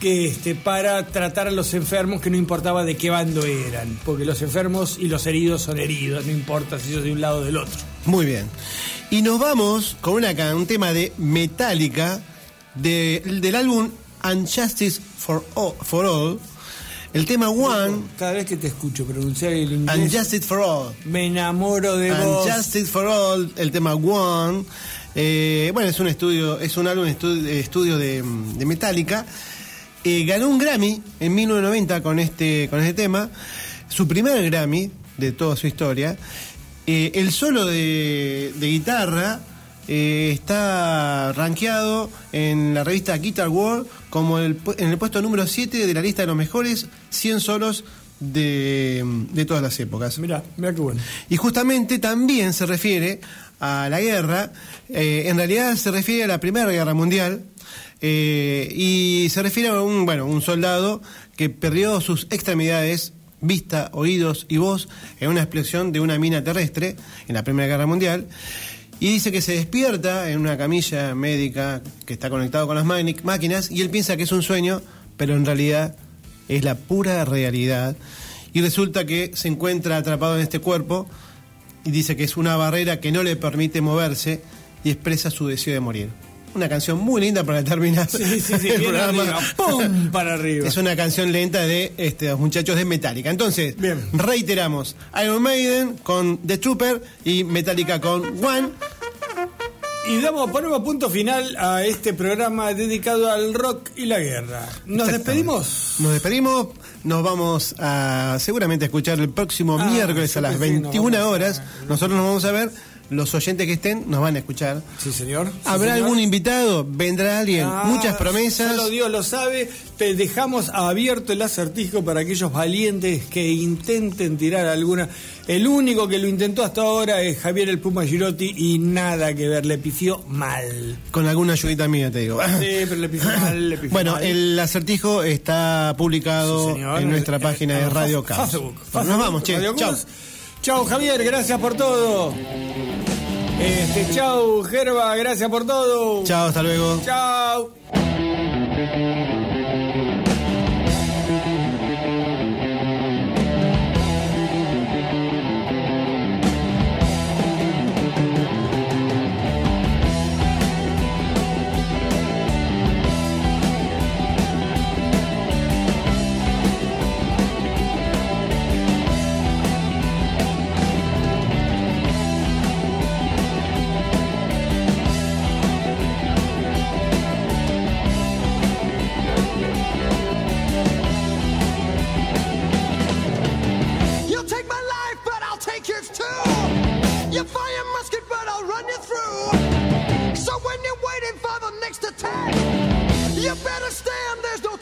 que este, para tratar a los enfermos que no importaba de qué bando eran, porque los enfermos y los heridos son heridos, no importa si sos de un lado o del otro. Muy bien. Y nos vamos con una, un tema de Metallica de- del álbum Unjustice for All, for All. El tema One, Cada vez que te escucho pronunciar el inglés, Unjustice for All. me enamoro de vos. Unjustice for All, el tema One. Eh, bueno, es un estudio, es un álbum estu- estudio de, de Metallica. Eh, ganó un Grammy en 1990 con este, con este tema. Su primer Grammy de toda su historia. Eh, el solo de, de guitarra eh, está rankeado en la revista Guitar World como el en el puesto número 7 de la lista de los mejores 100 solos de, de todas las épocas. Mira, mira qué bueno. Y justamente también se refiere a la guerra, eh, en realidad se refiere a la Primera Guerra Mundial, eh, y se refiere a un, bueno, un soldado que perdió sus extremidades, vista, oídos y voz en una explosión de una mina terrestre en la Primera Guerra Mundial. Y dice que se despierta en una camilla médica que está conectado con las máquinas y él piensa que es un sueño, pero en realidad es la pura realidad. Y resulta que se encuentra atrapado en este cuerpo y dice que es una barrera que no le permite moverse y expresa su deseo de morir. Una canción muy linda para terminar Sí, sí, sí, el programa. arriba, ¡pum! para arriba. Es una canción lenta de este, los muchachos de Metallica. Entonces, Bien. reiteramos, Iron Maiden con The Trooper y Metallica con One. Y damos, ponemos punto final a este programa dedicado al rock y la guerra. Nos despedimos. Nos despedimos, nos vamos a seguramente a escuchar el próximo Ah, miércoles a las pensé que nos 21 vamos a- horas. Nosotros nos vamos a ver los oyentes que estén nos van a escuchar. Sí, señor. Sí, ¿Habrá señor. algún invitado? ¿Vendrá alguien? Ah, Muchas promesas. Solo Dios lo sabe. Te dejamos abierto el acertijo para aquellos valientes que intenten tirar alguna. El único que lo intentó hasta ahora es Javier el Puma Girotti y nada que ver, le pifió mal. Con alguna ayudita mía, te digo. Sí, pero le pifió mal, le pifió Bueno, mal. el acertijo está publicado Sí, en nuestra Eh, página eh, de en Radio Caos. Nos vamos, che. Chao. Chao, Javier, gracias por todo. Este, chao, Gerba, gracias por todo. Chao, hasta luego. Chao. You fire musket, but I'll run you through. So when you're waiting for the next attack, you better stand, there's no